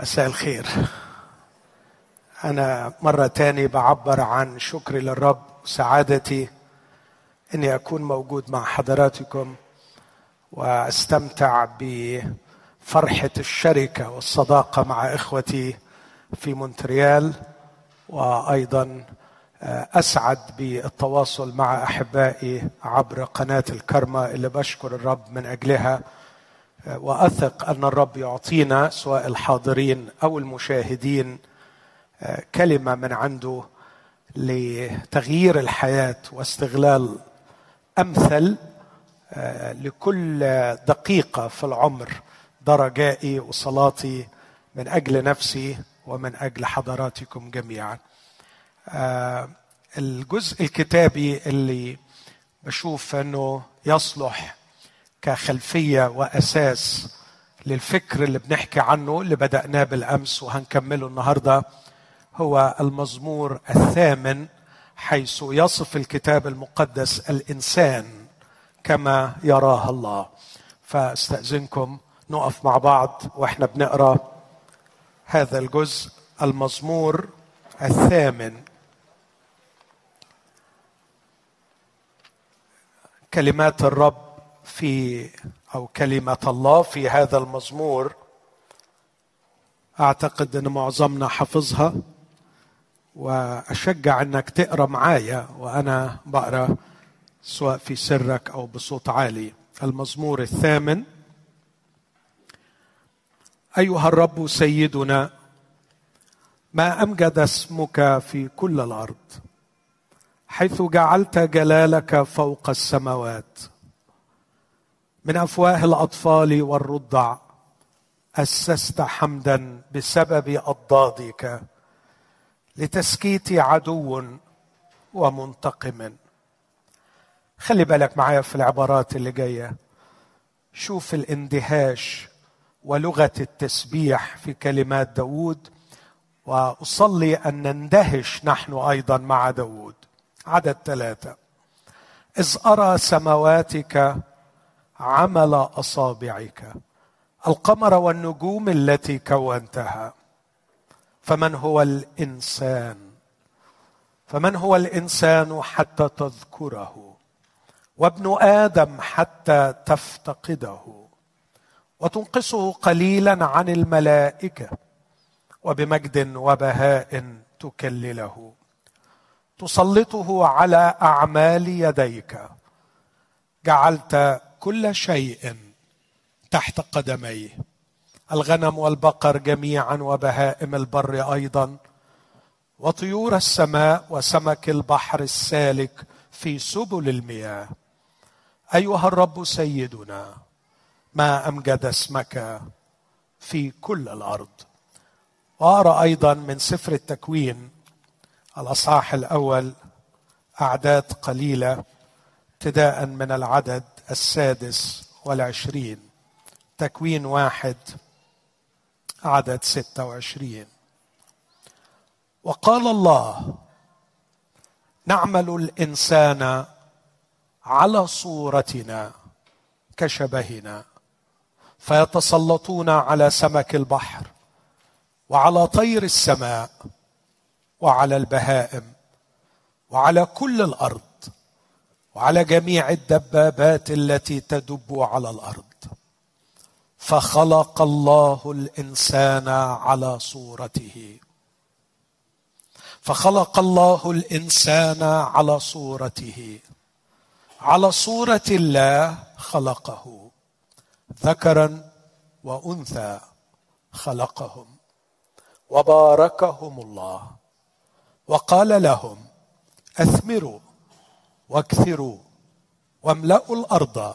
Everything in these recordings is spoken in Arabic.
مساء الخير. أنا مرة تاني بعبر عن شكري للرب وسعادتي إني أكون موجود مع حضراتكم وأستمتع بفرحة الشركة والصداقة مع إخوتي في مونتريال وأيضا أسعد بالتواصل مع أحبائي عبر قناة الكرمة اللي بشكر الرب من أجلها. وأثق أن الرب يعطينا سواء الحاضرين أو المشاهدين كلمة من عنده لتغيير الحياة واستغلال أمثل لكل دقيقة في العمر ده رجائي وصلاتي من أجل نفسي ومن أجل حضراتكم جميعا. الجزء الكتابي اللي بشوف أنه يصلح كخلفية وأساس للفكر اللي بنحكي عنه اللي بدأناه بالأمس وهنكمله النهارده هو المزمور الثامن حيث يصف الكتاب المقدس الإنسان كما يراه الله. فأستأذنكم نقف مع بعض وإحنا بنقرأ هذا الجزء المزمور الثامن. كلمات الرب في أو كلمة الله في هذا المزمور. أعتقد أن معظمنا حفظها وأشجع أنك تقرأ معايا وأنا بقرأ سواء في سرك أو بصوت عالي. المزمور الثامن أيها الرب سيدنا ما أمجد اسمك في كل الأرض حيث جعلت جلالك فوق السماوات. من أفواه الأطفال والرضع أسست حمدا بسبب أضدادك لتسكيت عدو ومنتقم. خلي بالك معايا في العبارات اللي جاية. شوف الاندهاش ولغة التسبيح في كلمات داود وأصلي أن نندهش نحن أيضا مع داود. عدد ثلاثة. إذ أرى سمواتك عمل أصابعك. القمر والنجوم التي كونتها. فمن هو الإنسان؟ فمن هو الإنسان حتى تذكره؟ وابن آدم حتى تفتقده. وتنقصه قليلا عن الملائكة. وبمجد وبهاء تكلله. تسلطه على أعمال يديك. جعلت كل شيء تحت قدميه. الغنم والبقر جميعا وبهائم البر أيضا. وطيور السماء وسمك البحر السالك في سبل المياه. أيها الرب سيدنا ما أمجد اسمك في كل الأرض. واقرا أيضا من سفر التكوين الأصحاح الأول أعداد قليلة ابتداء من العدد السادس والعشرين. تكوين واحد عدد ستة وعشرين. وقال الله نعمل الإنسان على صورتنا كشبهنا فيتسلطون على سمك البحر وعلى طير السماء وعلى البهائم وعلى كل الأرض. وعلى جميع الدبابات التي تدب على الأرض. فخلق الله الإنسان على صورته. فخلق الله الإنسان على صورته. على صورة الله خلقه. ذكرا وأنثى خلقهم. وباركهم الله. وقال لهم أثمروا واكثروا واملأوا الأرض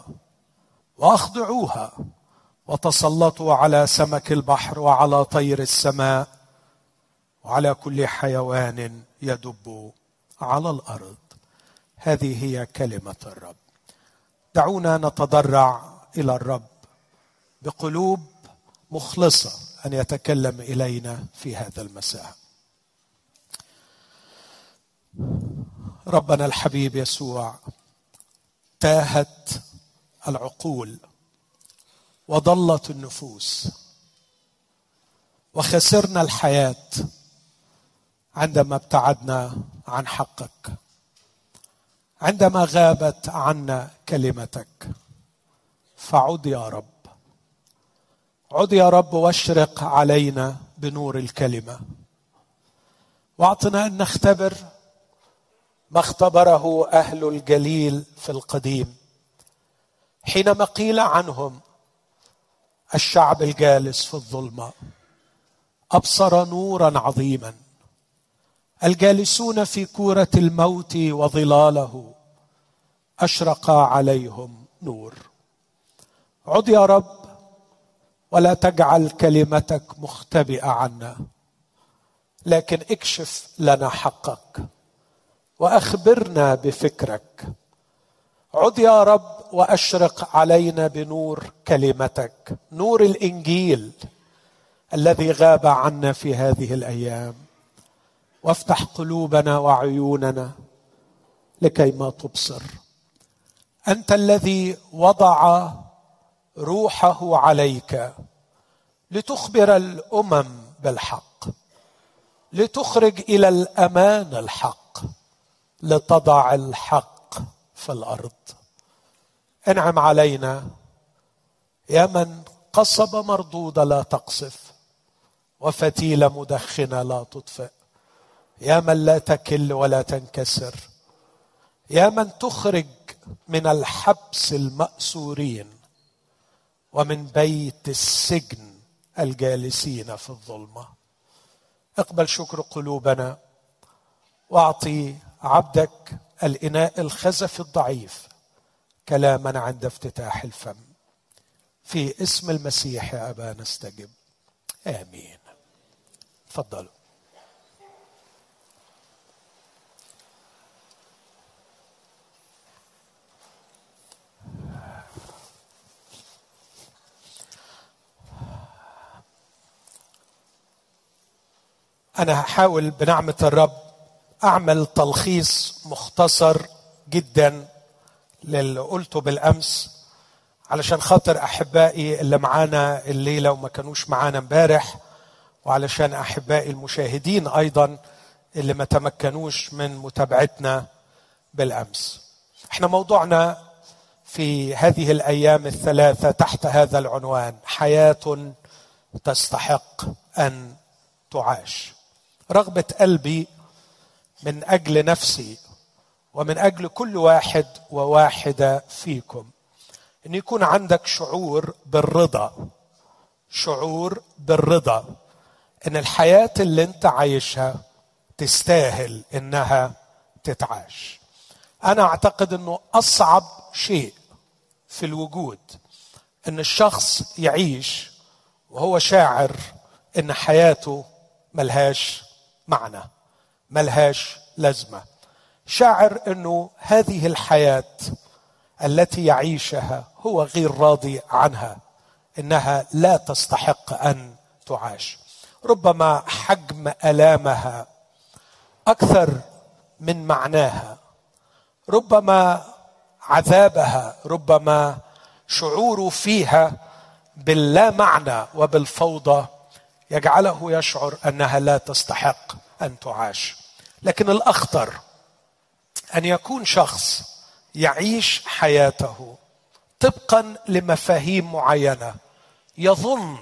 وأخضعوها وتسلطوا على سمك البحر وعلى طير السماء وعلى كل حيوان يدب على الأرض. هذه هي كلمة الرب. دعونا نتضرع إلى الرب بقلوب مخلصة أن يتكلم إلينا في هذا المساء. ربنا الحبيب يسوع تاهت العقول وضلت النفوس وخسرنا الحياة عندما ابتعدنا عن حقك عندما غابت عنا كلمتك. فعد يا رب عد يا رب واشرق علينا بنور الكلمة. واعطنا أن نختبر ما اختبره أهل الجليل في القديم. حينما قيل عنهم الشعب الجالس في الظلمة أبصر نورا عظيما. الجالسون في كورة الموت وظلاله أشرق عليهم نور. عد يا رب ولا تجعل كلمتك مختبئة عنا لكن اكشف لنا حقك. وأخبرنا بفكرك. عد يا رب وأشرق علينا بنور كلمتك نور الإنجيل الذي غاب عنا في هذه الأيام. وافتح قلوبنا وعيوننا لكي ما تبصر. أنت الذي وضع روحه عليك لتخبر الأمم بالحق لتخرج إلى الأمان الحق. لتضع الحق في الأرض. انعم علينا. يا من قصب مردوده لا تقصف وفتيله مدخنه لا تطفئ. يا من لا تكل ولا تنكسر يا من تخرج من الحبس المأسورين ومن بيت السجن الجالسين في الظلمة. اقبل شكر قلوبنا واعطي عبدك الإناء الخزف الضعيف كلاما عند افتتاح الفم. في اسم المسيح يا أبا نستجب. آمين. تفضلوا. أنا هحاول بنعمة الرب أعمل تلخيص مختصر جدا للي قلته بالأمس علشان خاطر أحبائي اللي معانا الليلة وما كانوش معانا امبارح وعلشان أحبائي المشاهدين أيضا اللي ما تمكنوش من متابعتنا بالأمس. إحنا موضوعنا في هذه الأيام الثلاثة تحت هذا العنوان حياة تستحق أن تعاش. رغبة قلبي من أجل نفسي ومن أجل كل واحد وواحدة فيكم. إن يكون عندك شعور بالرضا شعور بالرضا. إن الحياة اللي أنت عايشها تستاهل إنها تتعاش. أنا أعتقد إنه أصعب شيء في الوجود إن الشخص يعيش وهو شاعر إن حياته ملهاش معنى. ملهاش لازمة. شاعر إنه هذه الحياة التي يعيشها هو غير راضي عنها إنها لا تستحق أن تعاش. ربما حجم ألامها أكثر من معناها. ربما عذابها ربما شعوره فيها باللا معنى وبالفوضى يجعله يشعر أنها لا تستحق أن تعاش. لكن الأخطر أن يكون شخص يعيش حياته طبقا لمفاهيم معينة يظن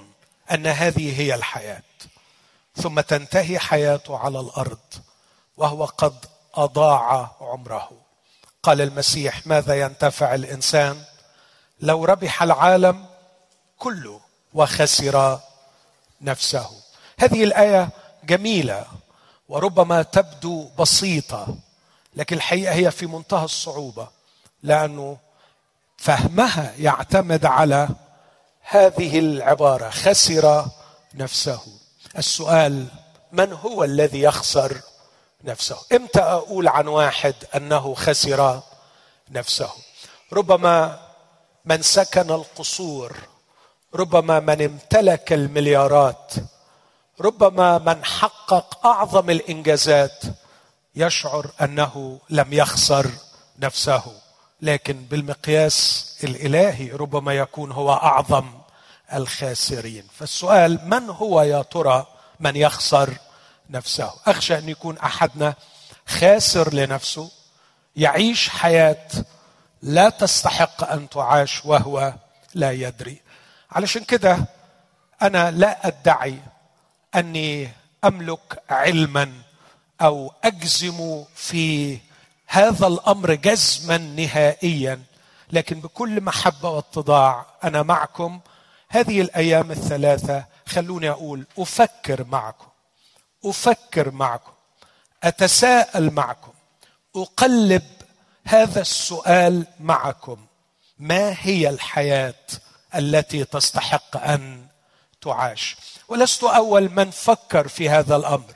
أن هذه هي الحياة ثم تنتهي حياته على الأرض وهو قد أضاع عمره. قال المسيح ماذا ينتفع الإنسان؟ لو ربح العالم كله وخسر نفسه. هذه الآية جميلة. وربما تبدو بسيطة لكن الحقيقة هي في منتهى الصعوبة لأنه فهمها يعتمد على هذه العبارة خسر نفسه. السؤال من هو الذي يخسر نفسه؟ إمتى أقول عن واحد أنه خسر نفسه؟ ربما من سكن القصور ربما من امتلك المليارات. ربما من حقق أعظم الإنجازات يشعر أنه لم يخسر نفسه لكن بالمقياس الإلهي ربما يكون هو أعظم الخاسرين. فالسؤال من هو يا ترى من يخسر نفسه؟ أخشى أن يكون أحدنا خاسر لنفسه يعيش حياة لا تستحق أن تعاش وهو لا يدري. علشان كده أنا لا أدعي أني أملك علما أو أجزم في هذا الأمر جزما نهائيا. لكن بكل محبة واتضاع أنا معكم هذه الأيام الثلاثة. خلوني أقول أفكر معكم أفكر معكم أتساءل معكم أقلب هذا السؤال معكم. ما هي الحياة التي تستحق أن تعاش ولست أول من فكر في هذا الأمر.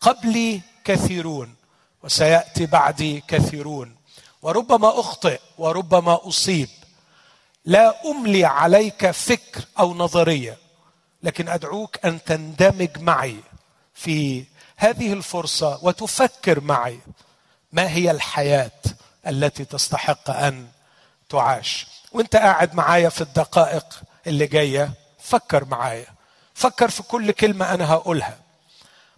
قبلي كثيرون وسيأتي بعدي كثيرون. وربما أخطئ وربما أصيب. لا أملي عليك فكر أو نظرية لكن أدعوك أن تندمج معي في هذه الفرصة وتفكر معي ما هي الحياة التي تستحق أن تعاش. وأنت قاعد معايا في الدقائق اللي جاية. فكر معايا. فكر في كل كلمة أنا هقولها.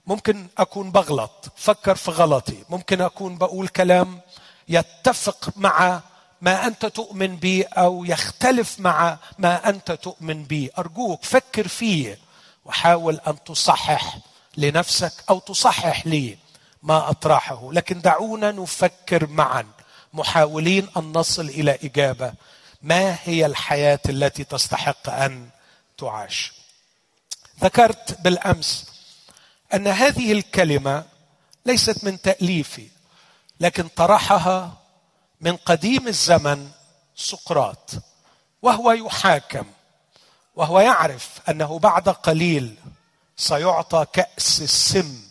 ممكن أكون بغلط فكر في غلطي. ممكن أكون بقول كلام يتفق مع ما أنت تؤمن به أو يختلف مع ما أنت تؤمن به. أرجوك فكر فيه وحاول أن تصحح لنفسك أو تصحح لي ما أطرحه. لكن دعونا نفكر معا. محاولين أن نصل إلى إجابة. ما هي الحياة التي تستحق أن تعاش ذكرت بالأمس أن هذه الكلمة ليست من تأليفي لكن طرحها من قديم الزمن سقراط وهو يحاكم وهو يعرف أنه بعد قليل سيعطى كأس السم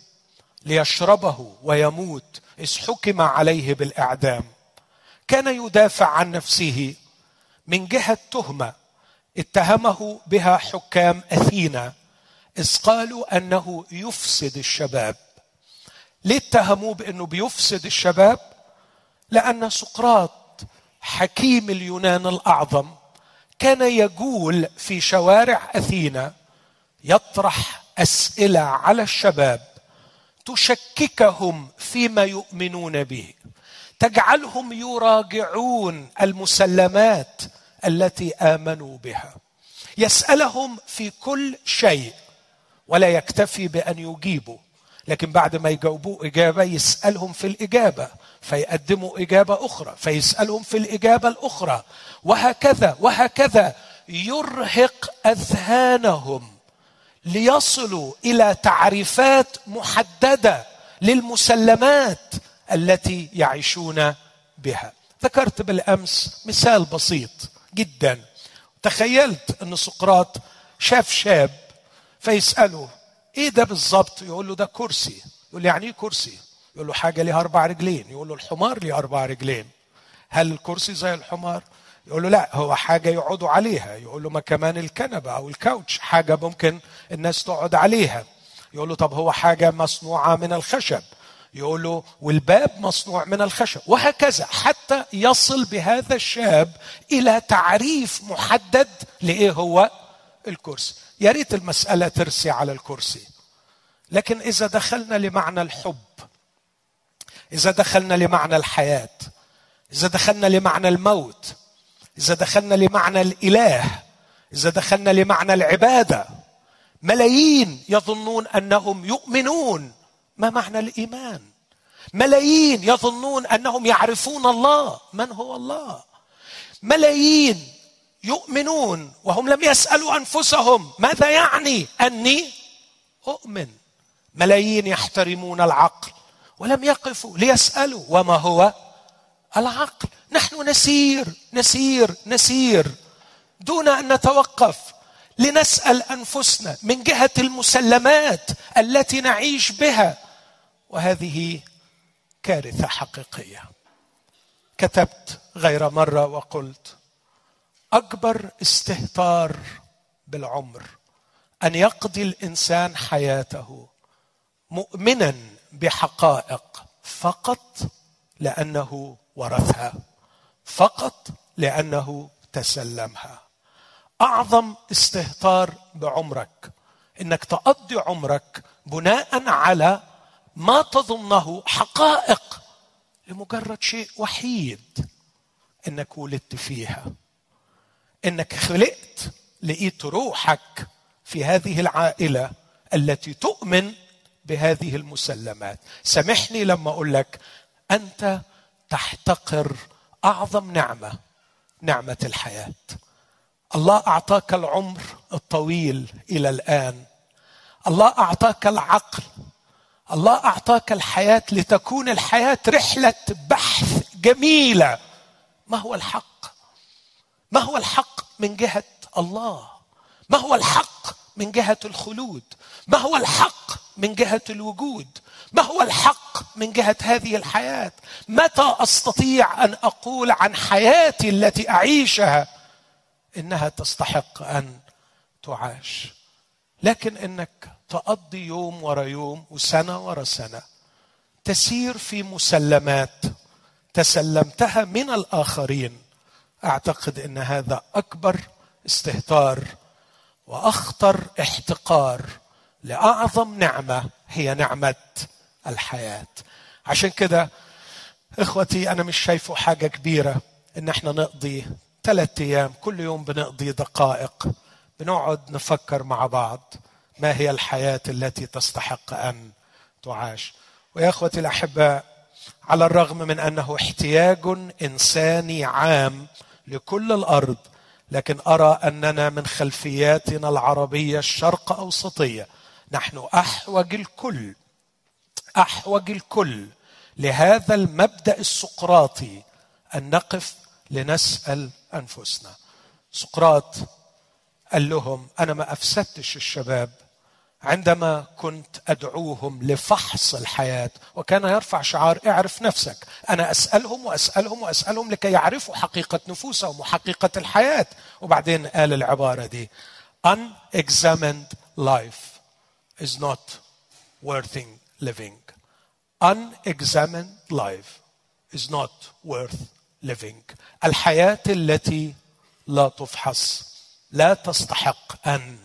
ليشربه ويموت إذ حكم عليه بالإعدام. كان يدافع عن نفسه من جهة تهمة اتهمه بها حكام أثينا إذ قالوا أنه يفسد الشباب. ليه اتهموه بأنه بيفسد الشباب؟ لأن سقراط حكيم اليونان الأعظم كان يجول في شوارع أثينا يطرح أسئلة على الشباب تشككهم فيما يؤمنون به. تجعلهم يراجعون المسلمات التي آمنوا بها. يسألهم في كل شيء ولا يكتفي بأن يجيبوا. لكن بعد ما يجاوبوه إجابة يسألهم في الإجابة. فيقدموا إجابة أخرى. فيسألهم في الإجابة الأخرى. وهكذا وهكذا. يرهق أذهانهم ليصلوا إلى تعريفات محددة للمسلمات التي يعيشون بها. ذكرت بالأمس مثال بسيط. جدا. تخيلت إن سقراط شاف شاب فيسأله إيه ده بالظبط؟ يقول له ده كرسي. يقول يعني إيه كرسي؟ يقول له حاجة ليها أربع رجلين. يقول له الحمار ليه أربع رجلين. هل الكرسي زي الحمار؟ يقول له لا هو حاجة يقعدوا عليها. يقول له ما كمان الكنبة أو الكاوتش حاجة ممكن الناس تقعد عليها. يقول له طب هو حاجة مصنوعة من الخشب. يقول له والباب مصنوع من الخشب وهكذا حتى يصل بهذا الشاب إلى تعريف محدد لإيه هو؟ الكرسي. يا ريت المسألة ترسي على الكرسي. لكن إذا دخلنا لمعنى الحب إذا دخلنا لمعنى الحياة إذا دخلنا لمعنى الموت إذا دخلنا لمعنى الإله إذا دخلنا لمعنى العبادة ملايين يظنون أنهم يؤمنون ما معنى الإيمان؟ ملايين يظنون أنهم يعرفون الله. من هو الله؟ ملايين يؤمنون وهم لم يسألوا أنفسهم. ماذا يعني؟ أني أؤمن. ملايين يحترمون العقل ولم يقفوا ليسألوا. وما هو العقل؟ نحن نسير نسير نسير. دون أن نتوقف لنسأل أنفسنا من جهة المسلمات التي نعيش بها. وهذه كارثة حقيقية. كتبت غير مرة وقلت أكبر استهتار بالعمر أن يقضي الإنسان حياته مؤمنا بحقائق فقط لأنه ورثها فقط لأنه تسلمها. أعظم استهتار بعمرك إنك تقضي عمرك بناء على ما تظنه حقائق لمجرد شيء وحيد إنك ولدت فيها. إنك خلقت لقيت روحك في هذه العائلة التي تؤمن بهذه المسلمات. سامحني لما أقول لك أنت تحتقر أعظم نعمة نعمة الحياة. الله أعطاك العمر الطويل إلى الآن. الله أعطاك العقل الله أعطاك الحياة لتكون الحياة رحلة بحث جميلة. ما هو الحق؟ ما هو الحق من جهة الله؟ ما هو الحق من جهة الخلود؟ ما هو الحق من جهة الوجود؟ ما هو الحق من جهة هذه الحياة؟ متى أستطيع أن أقول عن حياتي التي أعيشها؟ إنها تستحق أن تعاش. لكن إنك تقضي يوم ورا يوم وسنة ورا سنة. تسير في مسلمات تسلمتها من الآخرين. أعتقد إن هذا أكبر استهتار وأخطر احتقار لأعظم نعمة هي نعمة الحياة. عشان كده إخوتي أنا مش شايفه حاجة كبيرة إن إحنا نقضي ثلاثة أيام. كل يوم بنقضي دقائق. بنقعد نفكر مع بعض. ما هي الحياة التي تستحق أن تعاش؟ ويا إخوتي الاحباء على الرغم من أنه احتياج إنساني عام لكل الأرض لكن أرى أننا من خلفياتنا العربية الشرق أوسطية. نحن أحوج الكل أحوج الكل لهذا المبدأ السقراطي أن نقف لنسأل أنفسنا. سقراط قال لهم أنا ما أفسدتش الشباب عندما كنت أدعوهم لفحص الحياة وكان يرفع شعار اعرف نفسك أنا أسألهم وأسألهم وأسألهم لكي يعرفوا حقيقة نفوسهم وحقيقة الحياة. وبعدين قال العبارة دي unexamined life is not worth living. Unexamined life is not worth living. الحياة التي لا تفحص لا تستحق أن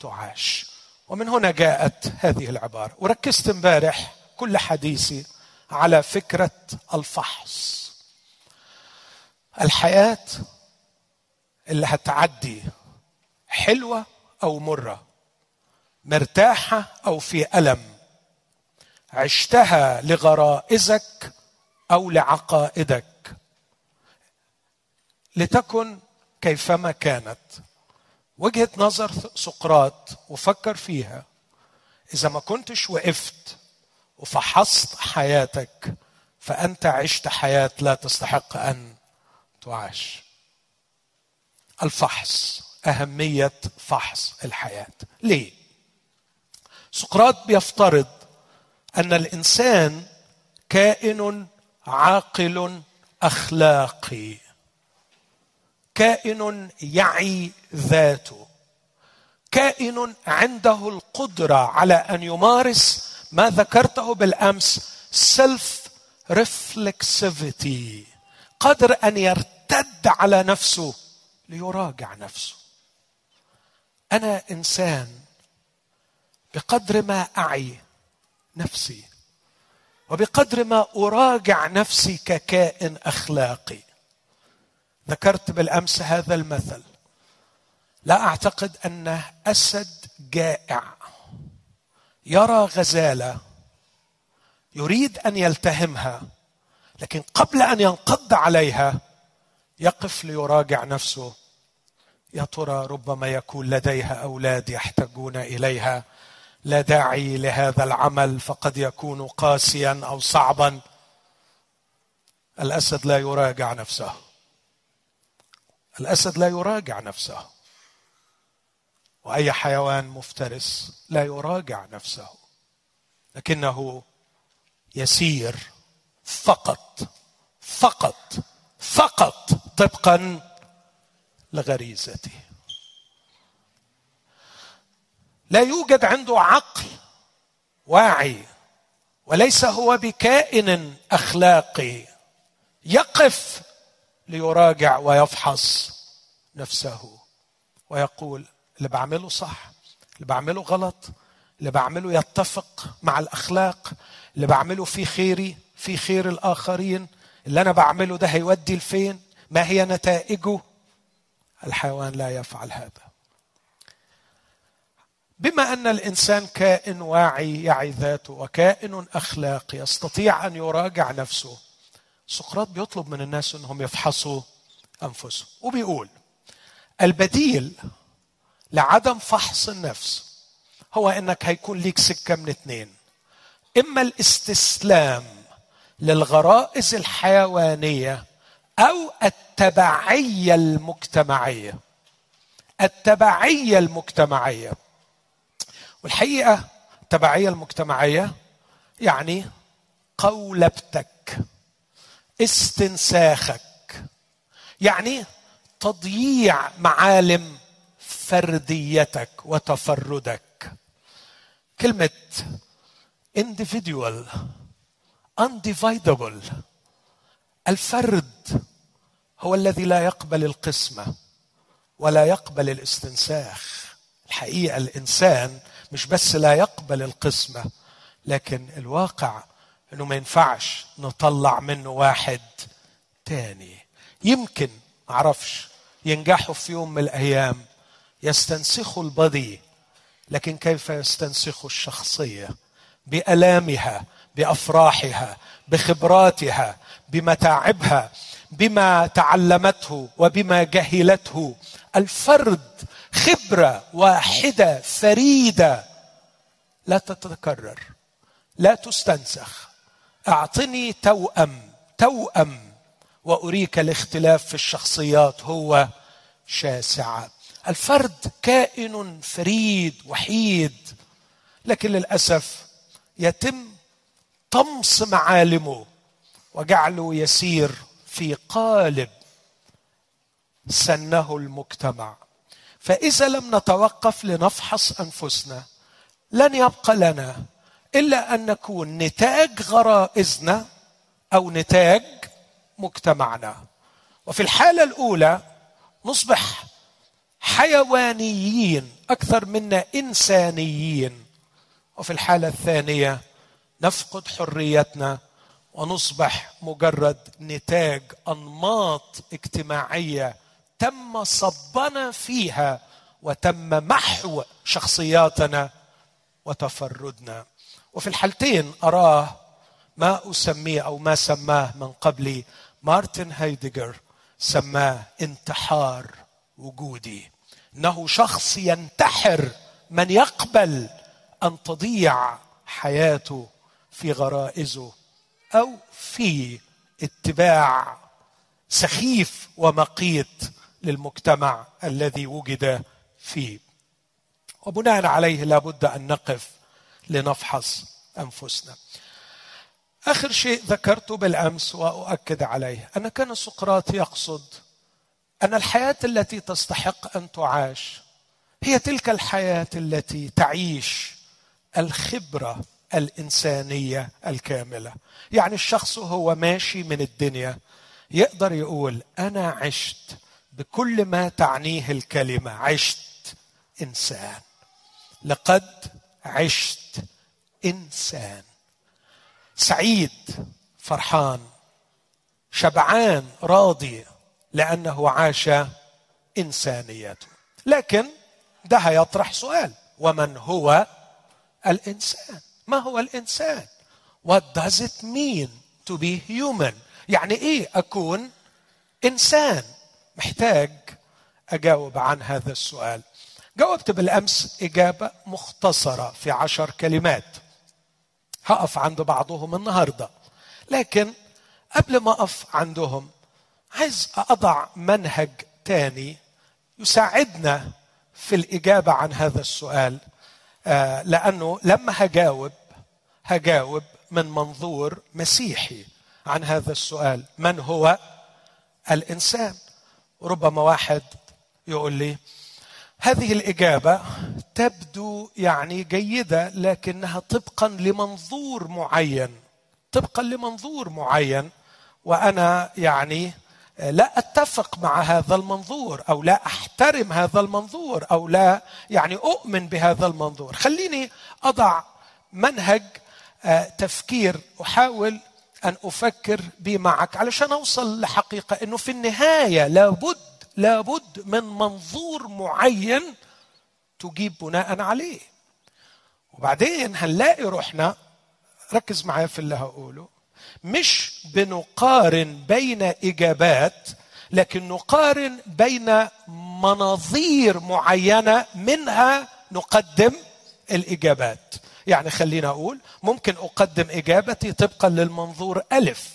تعاش. ومن هنا جاءت هذه العبارة. وركزت امبارح كل حديثي على فكرة الفحص. الحياة اللي هتعدي حلوة أو مرة مرتاحة أو في ألم عشتها لغرائزك أو لعقائدك لتكن كيفما كانت. وجهة نظر سقراط وفكر فيها. إذا ما كنتش وقفت وفحصت حياتك فأنت عشت حياة لا تستحق أن تعاش. الفحص أهمية فحص الحياة. ليه؟ سقراط بيفترض أن الإنسان كائن عاقل أخلاقي. كائن يعي ذاته. كائن عنده القدرة على أن يمارس ما ذكرته بالأمس self reflexivity قادر أن يرتد على نفسه ليراجع نفسه. أنا إنسان بقدر ما أعي نفسي وبقدر ما أراجع نفسي ككائن أخلاقي. ذكرت بالأمس هذا المثل. لا أعتقد أن أسد جائع يرى غزالة يريد أن يلتهمها لكن قبل أن ينقض عليها يقف ليراجع نفسه. يا ترى ربما يكون لديها أولاد يحتاجون إليها. لا داعي لهذا العمل فقد يكون قاسيا أو صعبا. الأسد لا يراجع نفسه. الأسد لا يراجع نفسه. وأي حيوان مفترس لا يراجع نفسه. لكنه يسير فقط فقط فقط طبقا لغريزته. لا يوجد عنده عقل واعي وليس هو بكائن أخلاقي. يقف ليراجع ويفحص نفسه ويقول اللي بعمله صح اللي بعمله غلط اللي بعمله يتفق مع الأخلاق اللي بعمله في خيري في خير الآخرين اللي أنا بعمله ده هيودي لفين؟ ما هي نتائجه؟ الحيوان لا يفعل هذا. بما أن الإنسان كائن واعي يعي ذاته وكائن أخلاقي يستطيع أن يراجع نفسه سقراط بيطلب من الناس إنهم يفحصوا أنفسهم. وبيقول البديل لعدم فحص النفس هو إنك هيكون ليك سكة من اتنين. إما الاستسلام للغرائز الحيوانية أو التبعية المجتمعية. التبعية المجتمعية. والحقيقة التبعيه المجتمعية يعني قولبتك استنساخك. يعني تضييع معالم فرديتك وتفردك. كلمة individual undividable. الفرد هو الذي لا يقبل القسمة ولا يقبل الاستنساخ. الحقيقة الإنسان مش بس لا يقبل القسمة لكن الواقع إنه ما ينفعش نطلع منه واحد تاني. يمكن معرفش ينجحوا في يوم من الأيام يستنسخوا البدي لكن كيف يستنسخوا الشخصية؟ بألامها بأفراحها بخبراتها بمتاعبها بما تعلمته وبما جهلته. الفرد خبرة واحدة فريدة لا تتكرر لا تستنسخ. أعطني توأم توأم وأريك الاختلاف في الشخصيات هو شاسعه الفرد كائن فريد وحيد لكن للأسف يتم طمس معالمه وجعله يسير في قالب سنه المجتمع. فإذا لم نتوقف لنفحص أنفسنا لن يبقى لنا إلا أن نكون نتاج غرائزنا أو نتاج مجتمعنا. وفي الحالة الأولى نصبح حيوانيين أكثر منا إنسانيين. وفي الحالة الثانية نفقد حريتنا ونصبح مجرد نتاج أنماط اجتماعية تم صبنا فيها وتم محو شخصياتنا وتفردنا. وفي الحالتين أراه ما أسميه أو ما سماه من قبلي مارتن هايدجر سماه انتحار وجودي. إنه شخص ينتحر من يقبل أن تضيع حياته في غرائزه أو في اتباع سخيف ومقيت للمجتمع الذي وجد فيه. وبناء عليه لابد أن نقف لنفحص أنفسنا. آخر شيء ذكرته بالأمس وأؤكد عليه أن كان سقراط يقصد أن الحياة التي تستحق أن تعاش هي تلك الحياة التي تعيش الخبرة الإنسانية الكاملة. يعني الشخص وهو ماشي من الدنيا يقدر يقول أنا عشت بكل ما تعنيه الكلمة عشت إنسان. لقد عشت إنسان. سعيد فرحان شبعان راضي لأنه عاش انسانيته لكن ده هيطرح سؤال ومن هو الإنسان؟ ما هو الإنسان؟ What does it mean to be human? يعني إيه أكون إنسان؟ محتاج أجاوب عن هذا السؤال. جاوبت بالأمس إجابة مختصرة في عشر كلمات. هقف عند بعضهم النهارده. لكن قبل ما أقف عندهم عايز أضع منهج تاني يساعدنا في الإجابة عن هذا السؤال. آه، لأنه لما هجاوب هجاوب من منظور مسيحي عن هذا السؤال. من هو؟ الإنسان. ربما واحد يقول لي هذه الإجابة تبدو يعني جيدة لكنها طبقا لمنظور معين. طبقا لمنظور معين. وأنا يعني لا أتفق مع هذا المنظور أو لا أحترم هذا المنظور أو لا يعني أؤمن بهذا المنظور. خليني أضع منهج آه، تفكير. أحاول أن أفكر به معك علشان أوصل لحقيقة إنه في النهاية لابد لابد من منظور معين تجيب بناء عليه. وبعدين هنلاقي روحنا ركز معايا في اللي هقوله مش بنقارن بين إجابات لكن نقارن بين مناظير معينة منها نقدم الإجابات. يعني خلينا أقول ممكن أقدم إجابتي طبقا للمنظور ألف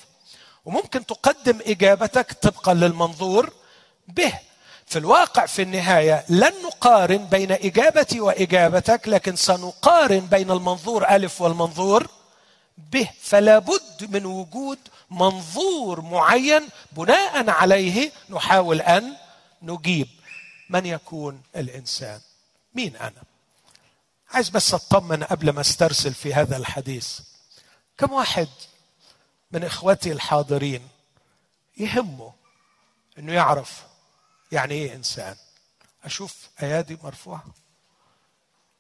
وممكن تقدم إجابتك طبقا للمنظور به. في الواقع في النهاية لن نقارن بين إجابتي وإجابتك لكن سنقارن بين المنظور ألف والمنظور به. فلا بد من وجود منظور معين بناء عليه نحاول أن نجيب من يكون الإنسان. مين أنا؟ عايز بس أطمن قبل ما أسترسل في هذا الحديث. كم واحد من إخوتي الحاضرين يهمه إنه يعرف يعني إيه إنسان؟ أشوف أيادي مرفوعة.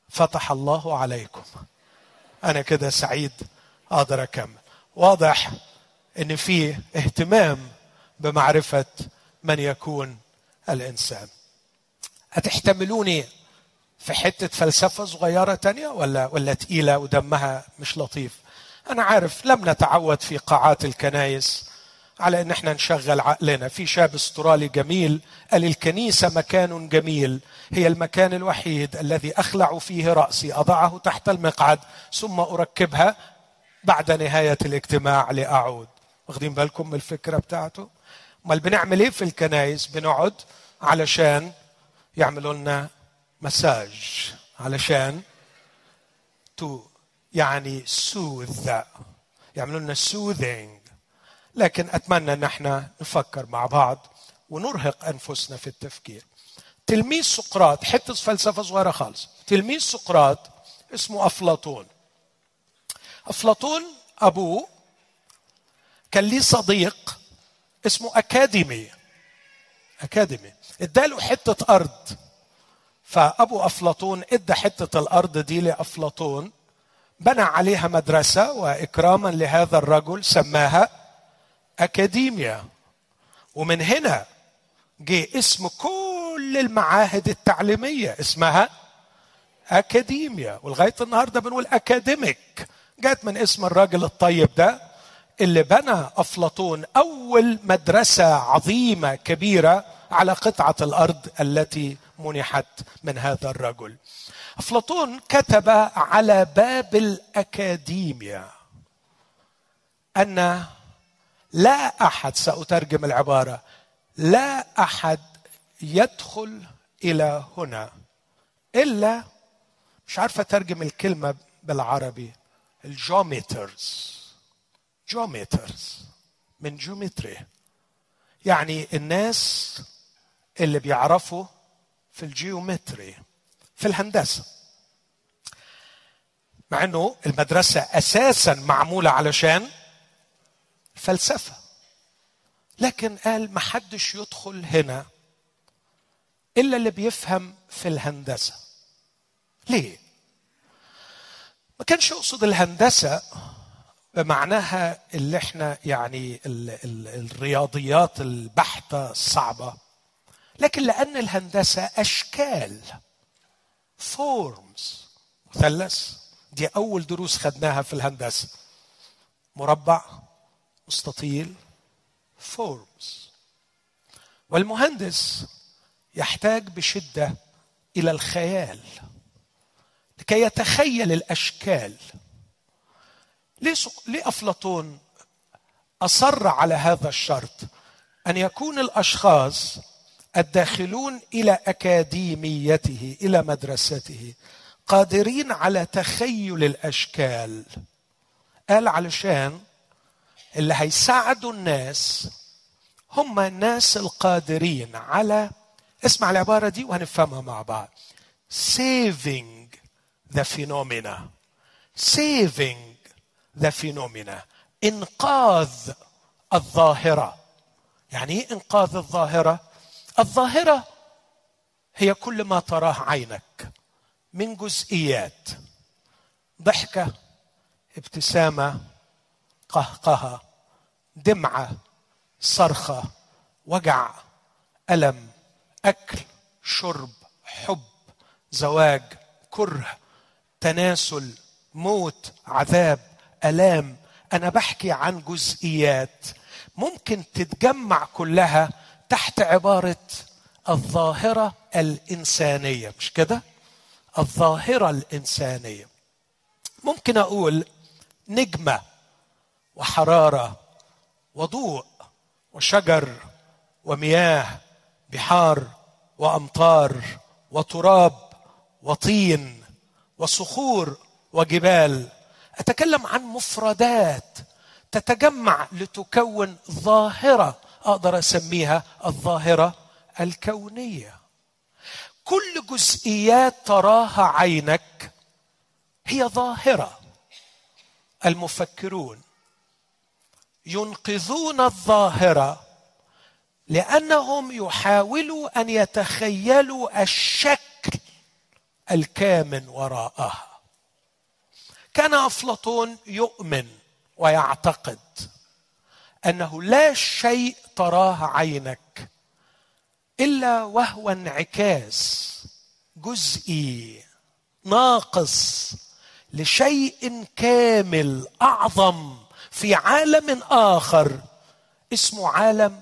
فتح الله عليكم. أنا كده سعيد أقدر أكمل. واضح إن في اهتمام بمعرفة من يكون الإنسان. هتحتملوني في حتة فلسفة صغيرة تانية ولا ولا تقيلة ودمها مش لطيف؟ أنا عارف لم نتعود في قاعات الكنايس على أن إحنا نشغل عقلنا. في شاب أسترالي جميل قال الكنيسة مكان جميل هي المكان الوحيد الذي أخلع فيه رأسي أضعه تحت المقعد ثم أركبها بعد نهاية الاجتماع لأعود. واخدين بالكم من الفكرة بتاعته؟ أمال بنعمل إيه في الكنايس بنقعد علشان يعملوا لنا مساج علشان to يعني soothe يعملوا لنا soothing لكن أتمنى أن إحنا نفكر مع بعض ونرهق أنفسنا في التفكير. تلميذ سقراط حتة فلسفة صغيرة خالص. تلميذ سقراط اسمه أفلاطون. أفلاطون ابوه كان ليه صديق اسمه أكاديمي. أكاديمي. اداله حتة أرض. فأبو أفلاطون إدى حتة الأرض دي لأفلاطون بنى عليها مدرسة وإكراما لهذا الرجل سماها أكاديميا. ومن هنا جه اسم كل المعاهد التعليمية اسمها أكاديميا. ولغاية النهارده بنقول أكاديميك. جات من اسم الراجل الطيب ده اللي بنى أفلاطون أول مدرسة عظيمة كبيرة على قطعة الأرض التي منحت من هذا الرجل. أفلاطون كتب على باب الأكاديميا أن لا أحد سأترجم العبارة. لا أحد يدخل إلى هنا. إلا مش عارف أترجم الكلمة بالعربي. ال geometers. geometers. من geometry يعني الناس اللي بيعرفوا في ال geometry في الهندسة. مع إنه المدرسة أساسا معمولة علشان فلسفة. لكن قال ما حدش يدخل هنا إلا اللي بيفهم في الهندسة. ليه؟ ما كانش يقصد الهندسة بمعناها اللي إحنا يعني ال ال الرياضيات البحتة الصعبة لكن لأن الهندسة أشكال forms مثلث. دي أول دروس خدناها في الهندسة. مربع. مستطيل. forms والمهندس يحتاج بشدة إلى الخيال لكي يتخيل الأشكال. ليه ليه افلاطون أصر على هذا الشرط أن يكون الأشخاص الداخلون إلى أكاديميته إلى مدرسته قادرين على تخيل الأشكال. قال علشان اللي هيساعدوا الناس هم الناس القادرين على اسمع العبارة دي وهنفهمها مع بعض. Saving the phenomena. Saving the phenomena. إنقاذ الظاهرة. يعني إيه إنقاذ الظاهرة؟ الظاهرة هي كل ما تراه عينك. من جزئيات. ضحكة ابتسامة قهقهه دمعة صرخة وجع ألم أكل شرب حب زواج كره تناسل موت عذاب ألام. أنا بحكي عن جزئيات ممكن تتجمع كلها تحت عبارة الظاهرة الإنسانية. مش كده؟ الظاهرة الإنسانية. ممكن أقول نجمة. وحرارة وضوء وشجر ومياه بحار وأمطار وتراب وطين وصخور وجبال. أتكلم عن مفردات تتجمع لتكون ظاهرة أقدر أسميها الظاهرة الكونية. كل جزئيات تراها عينك هي ظاهرة. المفكرون ينقذون الظاهرة لأنهم يحاولوا أن يتخيلوا الشكل الكامن وراءها. كان أفلاطون يؤمن ويعتقد أنه لا شيء تراه عينك إلا وهو انعكاس جزئي ناقص لشيء كامل أعظم في عالم آخر اسمه عالم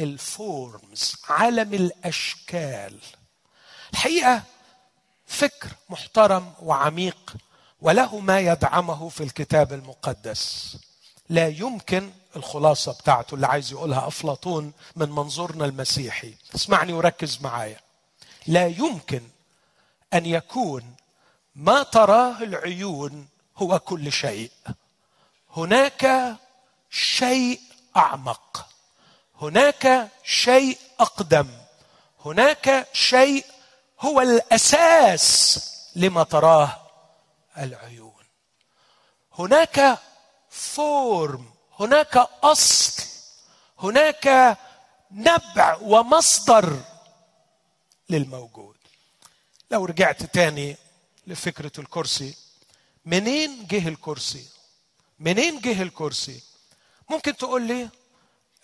الفورمز عالم الأشكال. الحقيقة فكر محترم وعميق وله ما يدعمه في الكتاب المقدس. لا يمكن الخلاصة بتاعته اللي عايز يقولها أفلاطون من منظورنا المسيحي. اسمعني وركز معايا. لا يمكن أن يكون ما تراه العيون هو كل شيء. هناك شيء أعمق. هناك شيء أقدم. هناك شيء هو الأساس لما تراه العيون. هناك فورم هناك أصل هناك نبع ومصدر للموجود. لو رجعت تاني لفكرة الكرسي منين جه الكرسي؟ منين جه الكرسي؟ ممكن تقول لي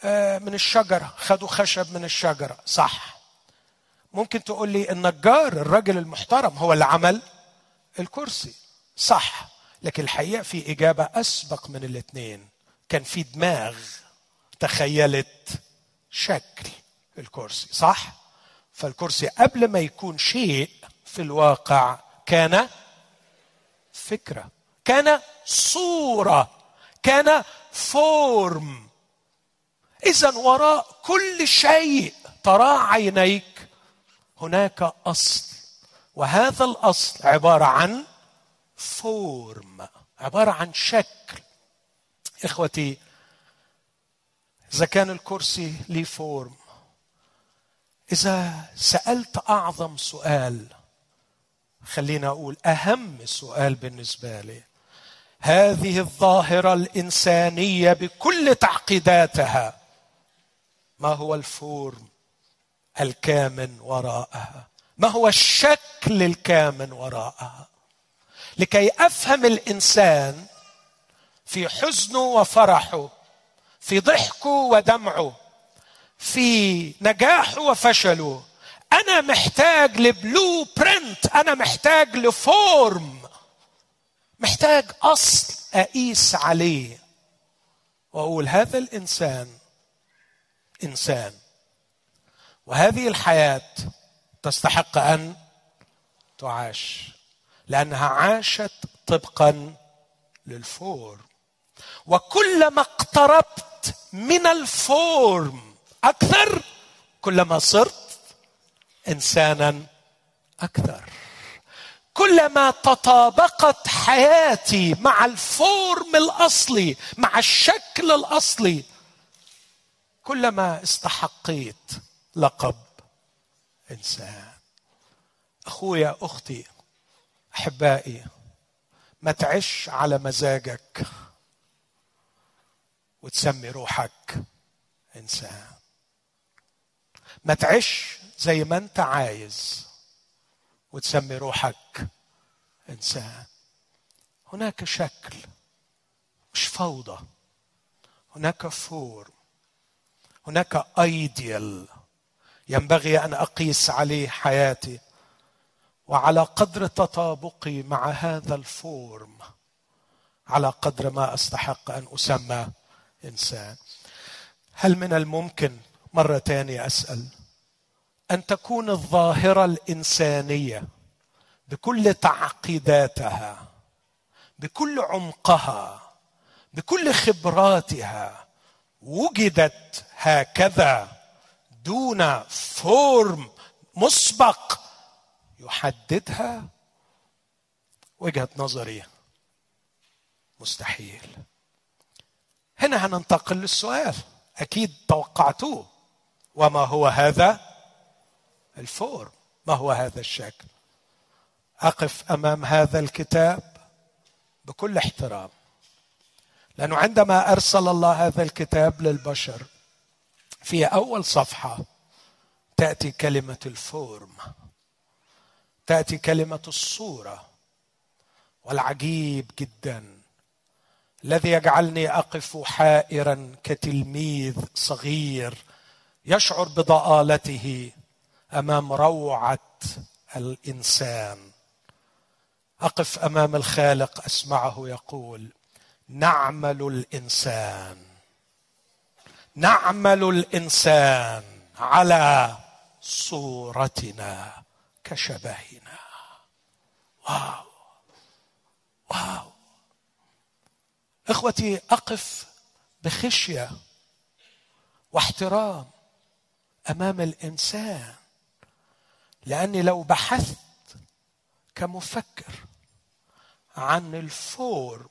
آه، من الشجرة. خدوا خشب من الشجرة. صح. ممكن تقول لي النجار الراجل المحترم هو اللي عمل الكرسي. صح. لكن الحقيقة في إجابة أسبق من الاثنين كان في دماغ تخيلت شكل الكرسي. صح. فالكرسي قبل ما يكون شيء في الواقع كان فكرة. كان صورة كان فورم اذا وراء كل شيء تراه عينيك هناك أصل. وهذا الأصل عبارة عن form عبارة عن شكل. إخوتي إذا كان الكرسي ليه form إذا سألت أعظم سؤال خلينا أقول أهم سؤال بالنسبة لي. هذه الظاهرة الإنسانية بكل تعقيداتها. ما هو ال form الكامن وراءها؟ ما هو الشكل الكامن وراءها؟ لكي أفهم الإنسان في حزنه وفرحه في ضحكه ودمعه في نجاحه وفشله أنا محتاج ل blueprint أنا محتاج ل form. محتاج أصل أقيس عليه. وأقول هذا الإنسان إنسان. وهذه الحياة تستحق أن تعاش لأنها عاشت طبقا لل form وكلما اقتربت من ال form أكثر كلما صرت انسانا أكثر. كلما تطابقت حياتي مع الفورم الأصلي مع الشكل الأصلي كلما استحقيت لقب إنسان. أخويا أختي أحبائي ما تعش على مزاجك وتسمي روحك إنسان. ما تعيش زي ما أنت عايز. وتسمي روحك إنسان. هناك شكل مش فوضى. هناك form. هناك ideal ينبغي أن أقيس عليه حياتي. وعلى قدر تطابقي مع هذا ال form على قدر ما أستحق أن أسمى إنسان. هل من الممكن مره ثانية أسأل؟ أن تكون الظاهرة الإنسانية بكل تعقيداتها بكل عمقها بكل خبراتها وجدت هكذا دون فورم مسبق يحددها وجهة نظري. مستحيل. هنا هننتقل للسؤال. أكيد توقعتوه. وما هو هذا؟ ال form ما هو هذا الشكل؟ أقف أمام هذا الكتاب بكل احترام. لأنه عندما أرسل الله هذا الكتاب للبشر في أول صفحة تأتي كلمة ال form تأتي كلمة الصورة والعجيب جدا. الذي يجعلني أقف حائرا كتلميذ صغير يشعر بضآلته. أمام روعة الإنسان. أقف أمام الخالق أسمعه يقول نعمل الإنسان. نعمل الإنسان على صورتنا كشبهنا. واو. واو. إخوتي أقف بخشية واحترام أمام الإنسان. لأني لو بحثت كمفكر عن الفور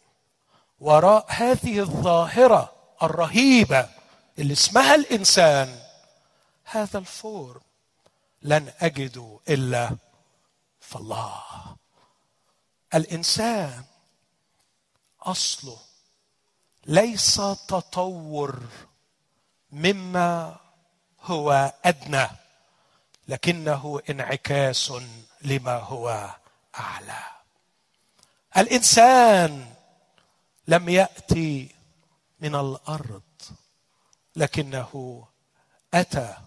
وراء هذه الظاهرة الرهيبة اللي اسمها الإنسان هذا الفور لن أجد إلا في الله. الإنسان أصله ليس تطور مما هو أدنى. لكنه انعكاس لما هو أعلى. الإنسان لم يأتي من الأرض لكنه أتى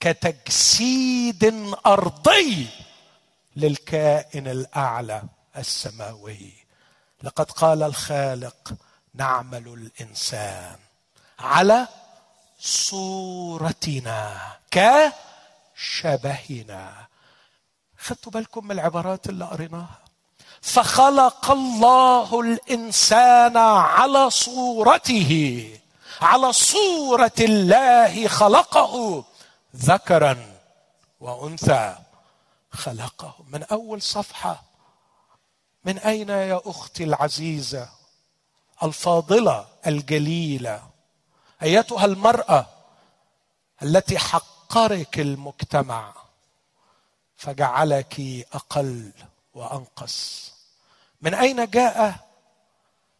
كتجسيد أرضي للكائن الأعلى السماوي. لقد قال الخالق نعمل الإنسان على صورتنا كشبهنا خدتوا بالكم من العبارات اللي قريناها؟ فخلق الله الإنسان على صورته على صورة الله خلقه ذكرا وأنثى. خلقه. من أول صفحة. من أين يا أختي العزيزة؟ الفاضلة الجليلة. أيتها المرأة التي حقرك المجتمع فجعلك أقل وأنقص. من أين جاء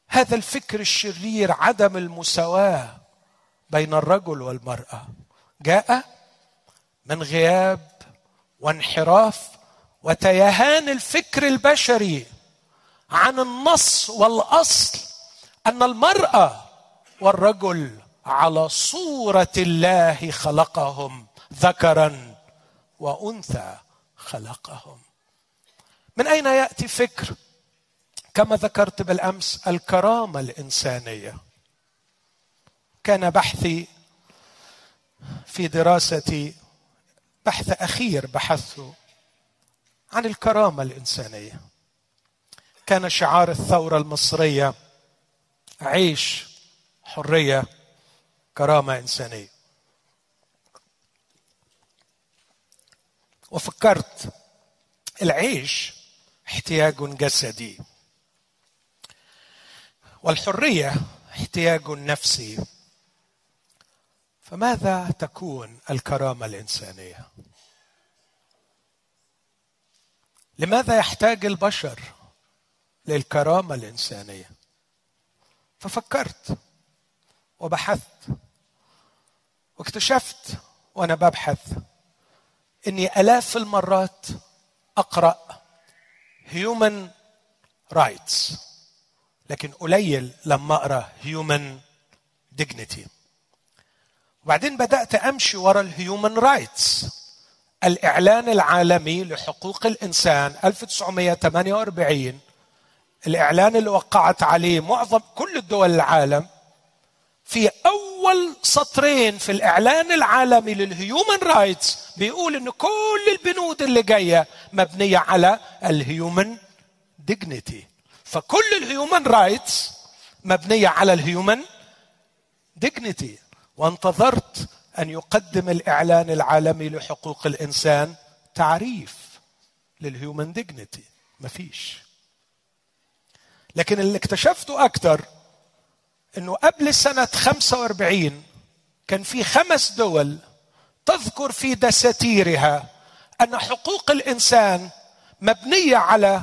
هذا الفكر الشرير عدم المساواة بين الرجل والمرأة؟ جاء من غياب وانحراف وتيهان الفكر البشري عن النص والأصل أن المرأة والرجل على صورة الله خلقهم. ذكرا وأنثى خلقهم. من أين يأتي فكر؟ كما ذكرت بالأمس الكرامة الإنسانية. كان بحثي في دراستي بحث أخير بحثته عن الكرامة الإنسانية. كان شعار الثورة المصرية عيش حرية كرامة إنسانية. وفكرت العيش احتياج جسدي. والحرية احتياج نفسي. فماذا تكون الكرامة الإنسانية؟ لماذا يحتاج البشر للكرامة الإنسانية؟ ففكرت وبحثت واكتشفت وأنا ببحث. إني ألاف المرات أقرأ human rights لكن قليل لما أقرأ human dignity وبعدين بدأت أمشي ورا ال human rights الإعلان العالمي لحقوق الإنسان 1948 الإعلان اللي وقعت عليه معظم كل الدول العالم في أول سطرين في الإعلان العالمي لل human rights بيقول إن كل البنود اللي جاية مبنية على ال human dignity فكل ال human rights مبنية على ال human dignity وانتظرت أن يقدم الإعلان العالمي لحقوق الإنسان تعريف لل human dignity مفيش. لكن اللي اكتشفته أكثر إنه قبل سنة 45 كان في خمس دول تذكر في دساتيرها أن حقوق الإنسان مبنية على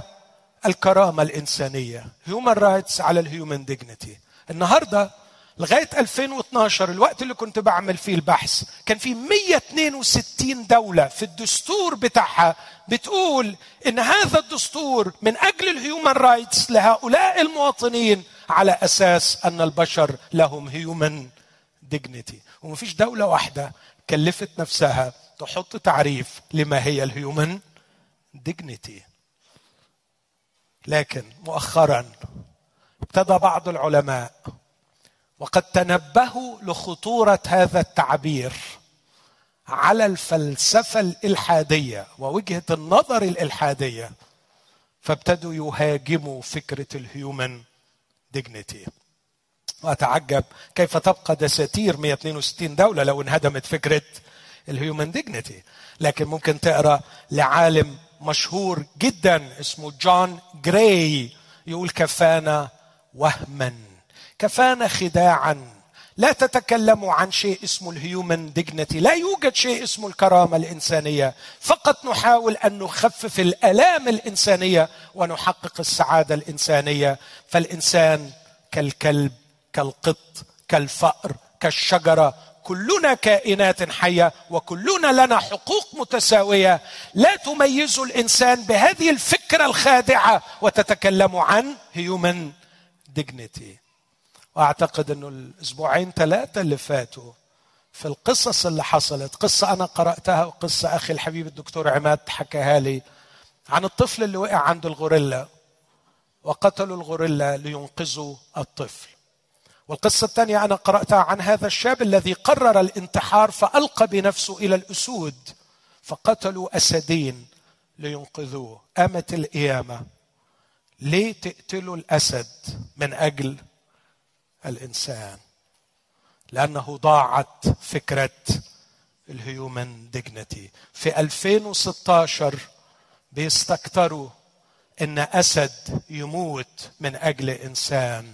الكرامة الإنسانية. human rights على ال human dignity النهارده لغاية 2012 الوقت اللي كنت بعمل فيه البحث كان في 162 دولة في الدستور بتاعها بتقول إن هذا الدستور من أجل ال human rights لهؤلاء المواطنين على أساس أن البشر لهم human dignity ومفيش دولة واحدة كلفت نفسها تحط تعريف لما هي ال human dignity لكن مؤخرا ابتدى بعض العلماء وقد تنبهوا لخطورة هذا التعبير على الفلسفة الإلحادية ووجهة النظر الإلحادية فابتدوا يهاجموا فكرة ال human dignity وأتعجب كيف تبقى دساتير 162 دولة لو انهدمت فكرة ال human dignity لكن ممكن تقرأ لعالم مشهور جدا اسمه جون جراي يقول كفانا وهما كفانا خداعا. لا تتكلموا عن شيء اسمه ال human dignity لا يوجد شيء اسمه الكرامة الإنسانية. فقط نحاول أن نخفف الألام الإنسانية ونحقق السعادة الإنسانية. فالإنسان كالكلب كالقط كالفأر كالشجرة كلنا كائنات حية وكلنا لنا حقوق متساوية. لا تميز الإنسان بهذه الفكرة الخادعة وتتكلم عن هيومن ديجنتي وأعتقد أنه الأسبوعين ثلاثة اللي فاتوا في القصص اللي حصلت قصة أنا قرأتها وقصة أخي الحبيب الدكتور عماد حكاها لي عن الطفل اللي وقع عند الغوريلا وقتلوا الغوريلا لينقذوا الطفل. والقصة الثانية أنا قرأتها عن هذا الشاب الذي قرر الانتحار فألقى بنفسه إلى الأسود فقتلوا أسدين لينقذوه. قامت القيامة. ليه تقتلوا الأسد من أجل الإنسان لأنه ضاعت فكرة ال human dignity في 2016 بيستكتروا إن أسد يموت من أجل إنسان.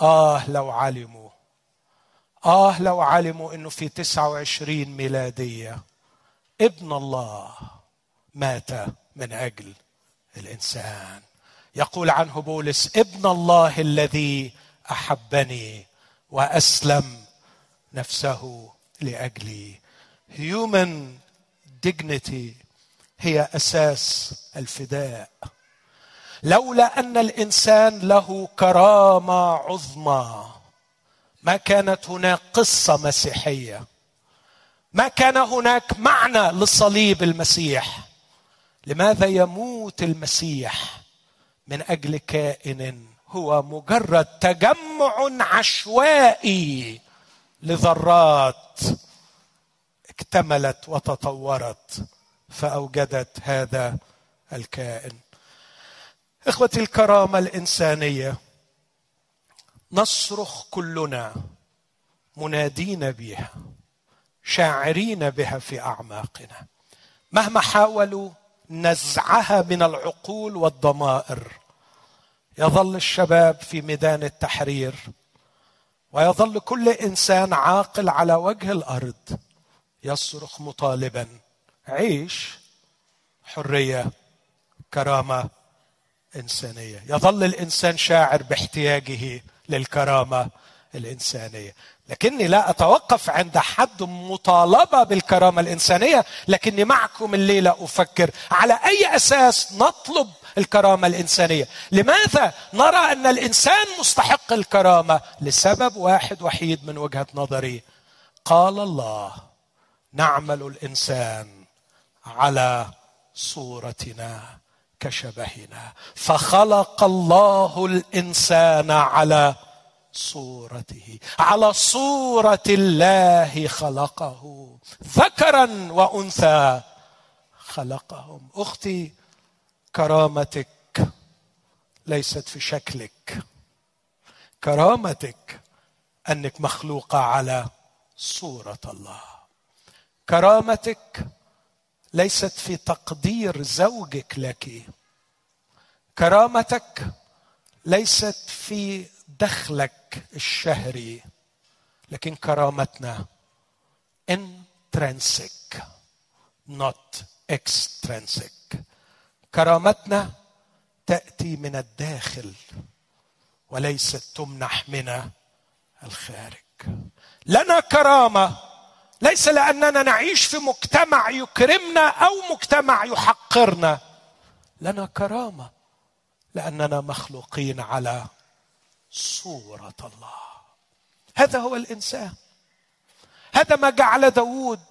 آه لو علموا. آه لو علموا إنه في 29 ميلادية ابن الله مات من أجل الإنسان. يقول عنه بولس ابن الله الذي أحبني وأسلم نفسه لاجلي human dignity هي أساس الفداء. لولا أن الإنسان له كرامة عظمى ما كانت هناك قصة مسيحية. ما كان هناك معنى لصليب المسيح. لماذا يموت المسيح من أجل كائن هو مجرد تجمع عشوائي لذرات اكتملت وتطورت فأوجدت هذا الكائن. إخوتي الكرامه الإنسانية نصرخ كلنا منادين بها شاعرين بها في أعماقنا. مهما حاولوا نزعها من العقول والضمائر يظل الشباب في ميدان التحرير ويظل كل إنسان عاقل على وجه الأرض يصرخ مطالبا. عيش حرية كرامة إنسانية. يظل الإنسان شاعر باحتياجه للكرامة الإنسانية. لكني لا أتوقف عند حد مطالبة بالكرامة الإنسانية لكني معكم الليلة أفكر على أي أساس نطلب الكرامة الإنسانية. لماذا نرى أن الإنسان مستحق الكرامة؟ لسبب واحد وحيد من وجهة نظري. قال الله نعمل الإنسان على صورتنا كشبهنا. فخلق الله الإنسان على صورته. على صورة الله خلقه. ذكرا وأنثى خلقهم. أختي كرامتك ليست في شكلك. كرامتك أنك مخلوقة على صورة الله. كرامتك ليست في تقدير زوجك لك. كرامتك ليست في دخلك الشهري. لكن كرامتنا intrinsic not extrinsic. كرامتنا تأتي من الداخل وليست تمنح من الخارج. لنا كرامة ليس لأننا نعيش في مجتمع يكرمنا أو مجتمع يحقرنا. لنا كرامة لأننا مخلوقين على صورة الله. هذا هو الإنسان. هذا ما جعل داود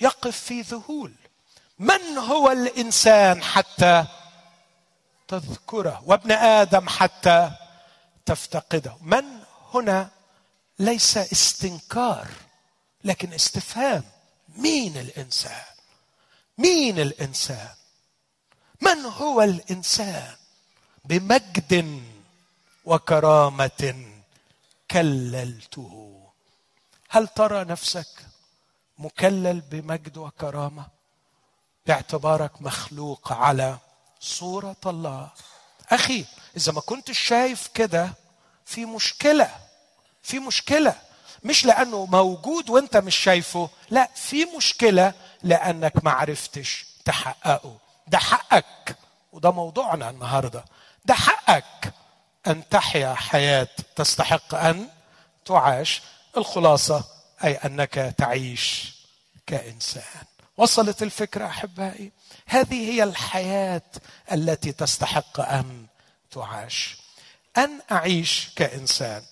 يقف في ذهول. من هو الإنسان حتى تذكره؟ وابن آدم حتى تفتقده. من هنا ليس استنكار لكن استفهام. مين الإنسان؟ مين الإنسان؟ من هو الإنسان؟ بمجد وكرامة كللته. هل ترى نفسك مكلل بمجد وكرامة؟ باعتبارك مخلوق على صورة الله. أخي إذا ما كنتش شايف كده في مشكلة في مشكلة. مش لأنه موجود وأنت مش شايفه لا في مشكلة لأنك ما عرفتش تحققه. ده حقك. وده موضوعنا النهارده. ده حقك أن تحيا حياة تستحق أن تعاش. الخلاصة أي أنك تعيش كإنسان. وصلت الفكرة أحبائي. هذه هي الحياة التي تستحق أن تعاش. أن أعيش كإنسان.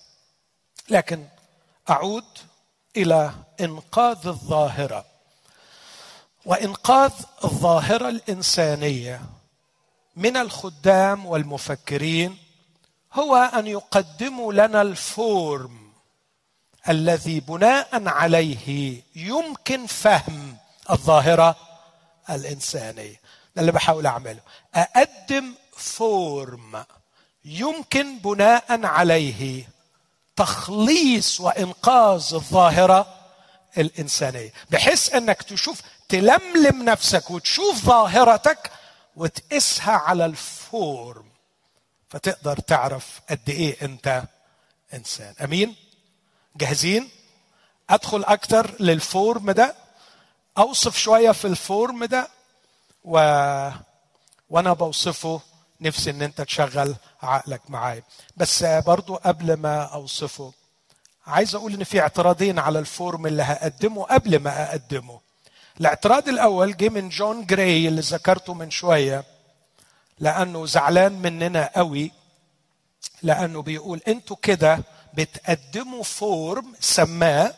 لكن أعود إلى إنقاذ الظاهرة. وإنقاذ الظاهرة الإنسانية من الخدام والمفكرين هو أن يقدموا لنا ال form الذي بناء عليه يمكن فهم الظاهرة الإنسانية. ده اللي بحاول أعمله. أقدم form يمكن بناء عليه تخليص وإنقاذ الظاهرة الإنسانية. بحيث أنك تشوف تلملم نفسك وتشوف ظاهرتك وتقيسها على ال form. فتقدر تعرف قد إيه أنت إنسان. أمين؟ جاهزين؟ أدخل أكتر لل form ده. أوصف شوية في ال form ده و... وأنا بوصفه. نفسي إن أنت تشغل عقلك معايا. بس برضو قبل ما أوصفه عايز أقول إن في اعتراضين على ال form اللي هقدمه قبل ما أقدمه. الاعتراض الأول جه من جون جراي اللي ذكرته من شوية لأنه زعلان مننا قوي لأنه بيقول أنتوا كده بتقدموا form سماه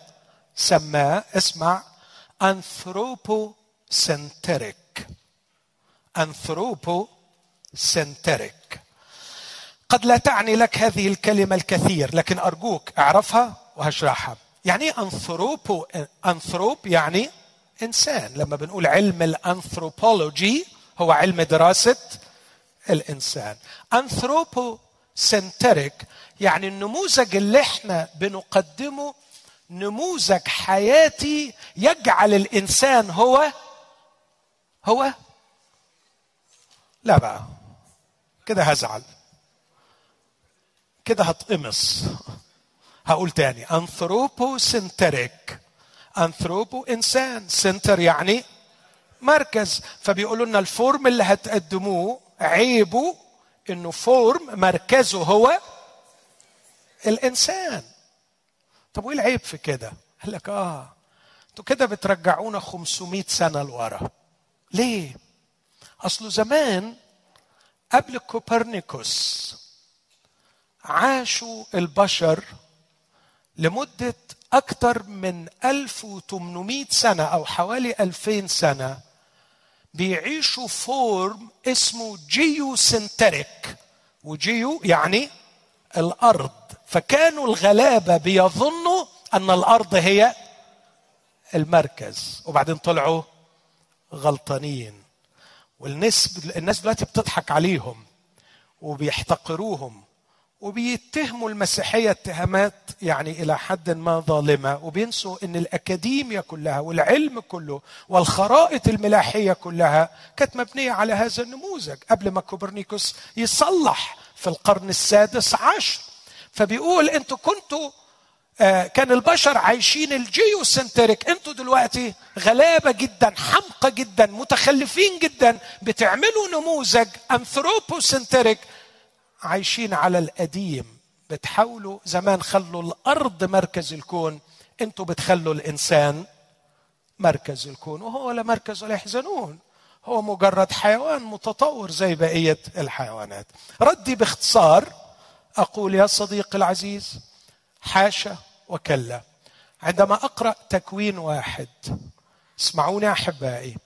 سماه اسمع anthropocentric anthropocentric قد لا تعني لك هذه الكلمة الكثير لكن أرجوك اعرفها وهشرحها. يعني إيه أنثروبو أنثروب يعني إنسان. لما بنقول علم الأنثروبولوجي هو علم دراسة الإنسان. أنثروبو سنتريك يعني النموذج اللي إحنا بنقدمه نموذج حياتي يجعل الإنسان هو هو؟ لا بقى. كده هزعل. كده هتقمص. هقول تاني. anthropocentric anthropo انسان center يعني مركز. فبيقولوا لنا ال form اللي هتقدموه عيبه إنه form مركزه هو الإنسان. طب وإيه العيب في كده؟ قال لك آه أنتوا كده بترجعونا 500 سنة لورا. ليه؟ اصله زمان قبل كوبرنيكوس عاشوا البشر لمدة أكثر من 1800 سنة أو حوالي 2000 سنة بيعيشوا form اسمه geocentric و geo يعني الأرض. فكانوا الغلابة بيظنوا أن الأرض هي المركز. وبعدين طلعوا غلطانين. والناس الناس دلوقتي بتضحك عليهم وبيحتقروهم وبيتهموا المسيحية اتهامات يعني إلى حد ما ظالمة. وبينسوا أن الأكاديمية كلها والعلم كله والخرائط الملاحية كلها كانت مبنية على هذا النموذج قبل ما كوبرنيكوس يصلح في القرن السادس عشر. فبيقول أنتوا كنتوا آه، كان البشر عايشين ال geocentric. أنتوا دلوقتي غلابة جدا حمقى جدا متخلفين جدا بتعملوا نموذج anthropocentric عايشين على القديم بتحاولوا زمان خلوا الأرض مركز الكون. أنتوا بتخلوا الإنسان مركز الكون وهو ولا مركز ولا يحزنون. هو مجرد حيوان متطور زي بقية الحيوانات. ردي باختصار أقول يا صديقي العزيز حاشا وكلا. عندما أقرأ تكوين واحد اسمعوني أحبائي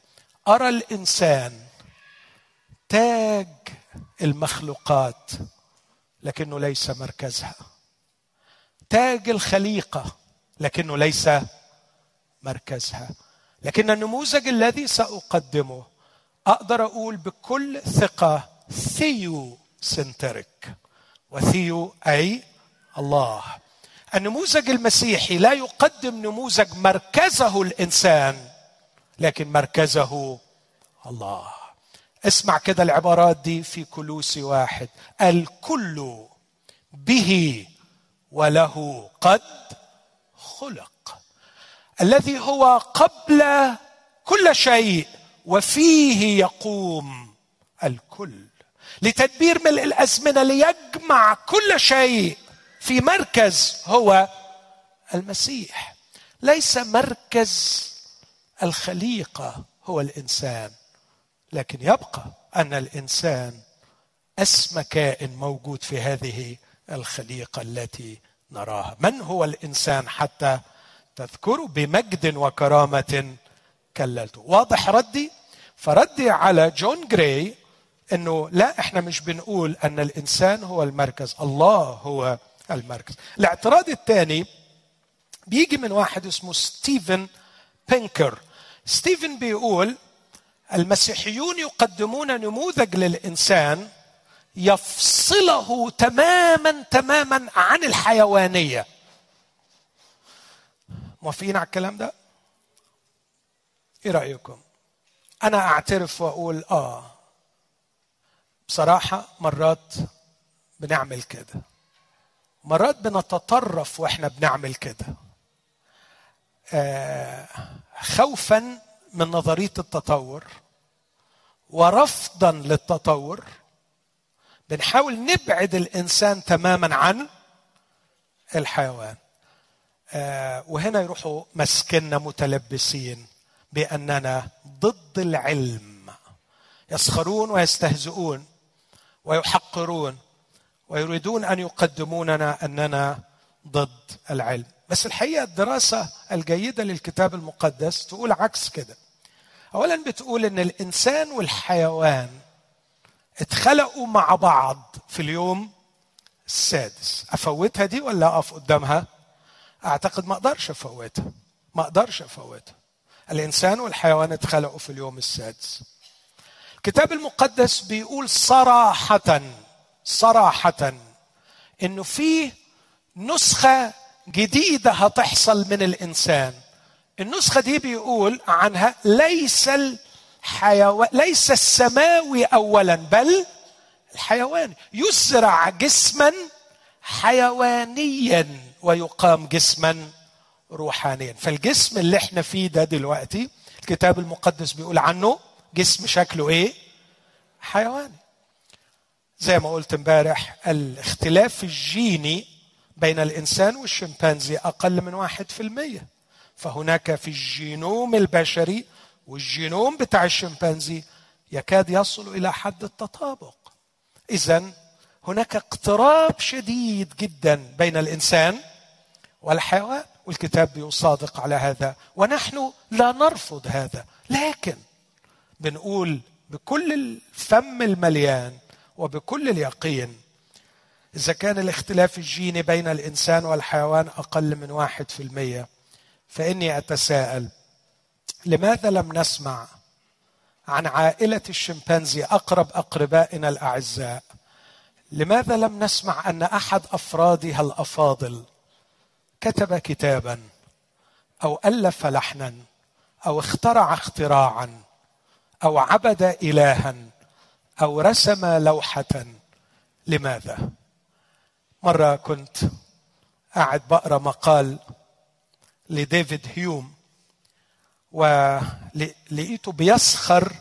أرى الإنسان تاج المخلوقات لكنه ليس مركزها. تاج الخليقة لكنه ليس مركزها. لكن النموذج الذي سأقدمه أقدر أقول بكل ثقة theocentric. و theo أي الله. النموذج المسيحي لا يقدم نموذج مركزه الإنسان لكن مركزه الله. اسمع كده العبارات دي في كلوسي واحد. الكل به وله قد خلق. الذي هو قبل كل شيء وفيه يقوم الكل. لتدبير ملء الأزمنة ليجمع كل شيء في مركز هو المسيح. ليس مركز الخليقة هو الإنسان لكن يبقى أن الإنسان أسمى كائن موجود في هذه الخليقة التي نراها. من هو الإنسان حتى تذكره بمجد وكرامة كللته. واضح ردي؟ فردي على جون جراي إنه لا إحنا مش بنقول أن الإنسان هو المركز. الله هو المركز. الاعتراض الثاني بيجي من واحد اسمه ستيفن بينكر. ستيفن بيقول المسيحيون يقدمون نموذج للإنسان يفصله تماما تماما عن الحيوانية. موافقين على الكلام ده؟ إيه رأيكم؟ أنا أعترف وأقول آه بصراحة مرات بنعمل كده. مرات بنتطرف وإحنا بنعمل كده. آه خوفا من نظرية التطور ورفضا للتطور. بنحاول نبعد الإنسان تماما عن الحيوان. آه وهنا يروحوا مسكنا متلبسين. بأننا ضد العلم. يسخرون ويستهزئون ويحقرون ويريدون أن يقدموننا أننا ضد العلم. بس الحقيقة الدراسة الجيدة للكتاب المقدس تقول عكس كده. اولا بتقول إن الإنسان والحيوان اتخلقوا مع بعض في اليوم السادس. أفوتها دي ولا أقف قدامها؟ أعتقد ما أقدرش أفوتها. ما أقدرش أفوتها. الإنسان والحيوان اتخلقوا في اليوم السادس. الكتاب المقدس بيقول صراحة صراحة إنه في نسخة جديدة هتحصل من الإنسان. النسخة دي بيقول عنها ليس الحيوان ليس السماوي اولا بل الحيواني يزرع جسما حيوانيا ويقام جسما روحانيا. فالجسم اللي إحنا فيه ده دلوقتي الكتاب المقدس بيقول عنه جسم شكله إيه؟ حيواني. زي ما قلت امبارح الاختلاف الجيني بين الإنسان والشمبانزي أقل من واحد في المية. فهناك في الجينوم البشري والجينوم بتاع الشمبانزي يكاد يصل إلى حد التطابق. إذا هناك اقتراب شديد جدا بين الإنسان والحيوان. والكتاب بيصادق على هذا. ونحن لا نرفض هذا. لكن بنقول بكل الفم المليان وبكل اليقين إذا كان الاختلاف الجيني بين الإنسان والحيوان أقل من واحد في المية فإني أتساءل لماذا لم نسمع عن عائلة الشمبانزي أقرب أقربائنا الأعزاء؟ لماذا لم نسمع أن أحد أفرادها الأفاضل؟ كتب كتابا أو ألف لحنا أو اخترع اختراعا أو عبد إلها أو رسم لوحة لماذا؟ مرة كنت قاعد بقرأ مقال لديفيد هيوم ولقيته بيسخر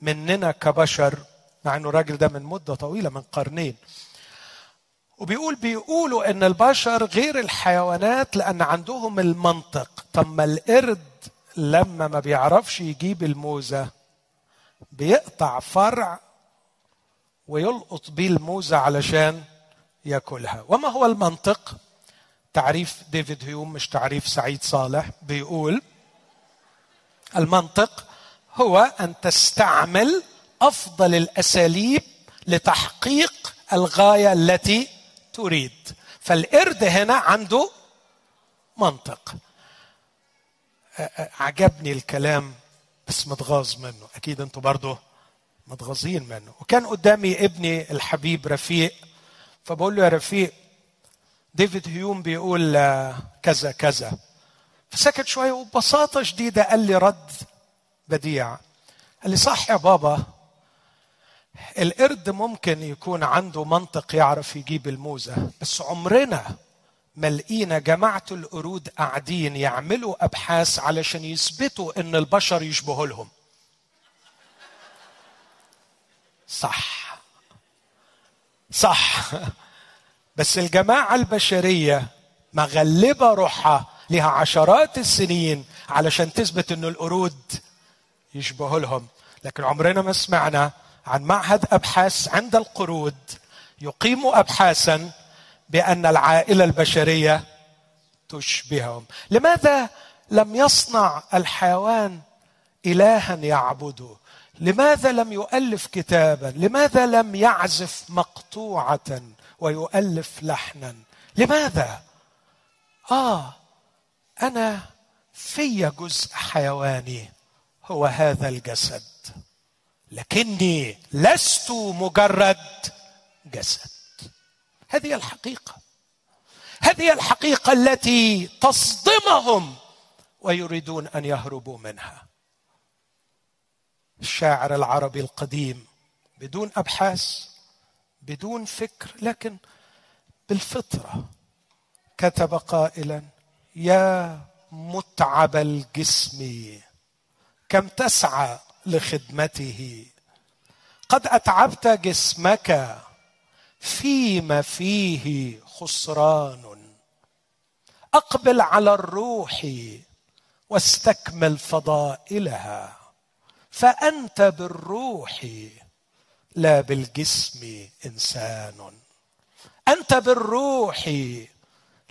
مننا كبشر مع إنه الراجل ده من مدة طويلة من قرنين وبيقول بيقولوا إن البشر غير الحيوانات لأن عندهم المنطق. طب ما القرد لما ما بيعرفش يجيب الموزة بيقطع فرع ويلقط بيه الموزة علشان ياكلها. وما هو المنطق؟ تعريف ديفيد هيوم مش تعريف سعيد صالح بيقول المنطق هو أن تستعمل أفضل الأساليب لتحقيق الغاية التي تريد. فالقرد هنا عنده منطق. عجبني الكلام بس متغاظ منه. أكيد أنتوا برضه متغاظين منه. وكان قدامي ابني الحبيب رفيق. فبقول له يا رفيق ديفيد هيوم بيقول كذا كذا. فسكت شوية وببساطة شديدة قال لي رد بديع. قال لي صح يا بابا القرد ممكن يكون عنده منطق يعرف يجيب الموزة بس عمرنا ما لقينا جماعة القرود قاعدين يعملوا أبحاث علشان يثبتوا إن البشر يشبهوا لهم. صح. صح. بس الجماعة البشرية مغلبة روحها لها عشرات السنين علشان تثبت إن القرود يشبهوا لهم. لكن عمرنا ما سمعنا عن معهد أبحاث عند القرود يقيم ابحاثا بأن العائلة البشرية تشبههم. لماذا لم يصنع الحيوان الها يعبده؟ لماذا لم يؤلف كتابا؟ لماذا لم يعزف مقطوعة ويؤلف لحنا؟ لماذا؟ آه أنا في جزء حيواني هو هذا الجسد. لكني لست مجرد جسد. هذه الحقيقة. هذه الحقيقة التي تصدمهم ويريدون أن يهربوا منها. الشاعر العربي القديم بدون أبحاث بدون فكر لكن بالفطرة كتب قائلا يا متعب الجسم كم تسعى لخدمته. قد أتعبت جسمك فيما فيه خسران. أقبل على الروح واستكمل فضائلها. فأنت بالروح لا بالجسم إنسان. أنت بالروح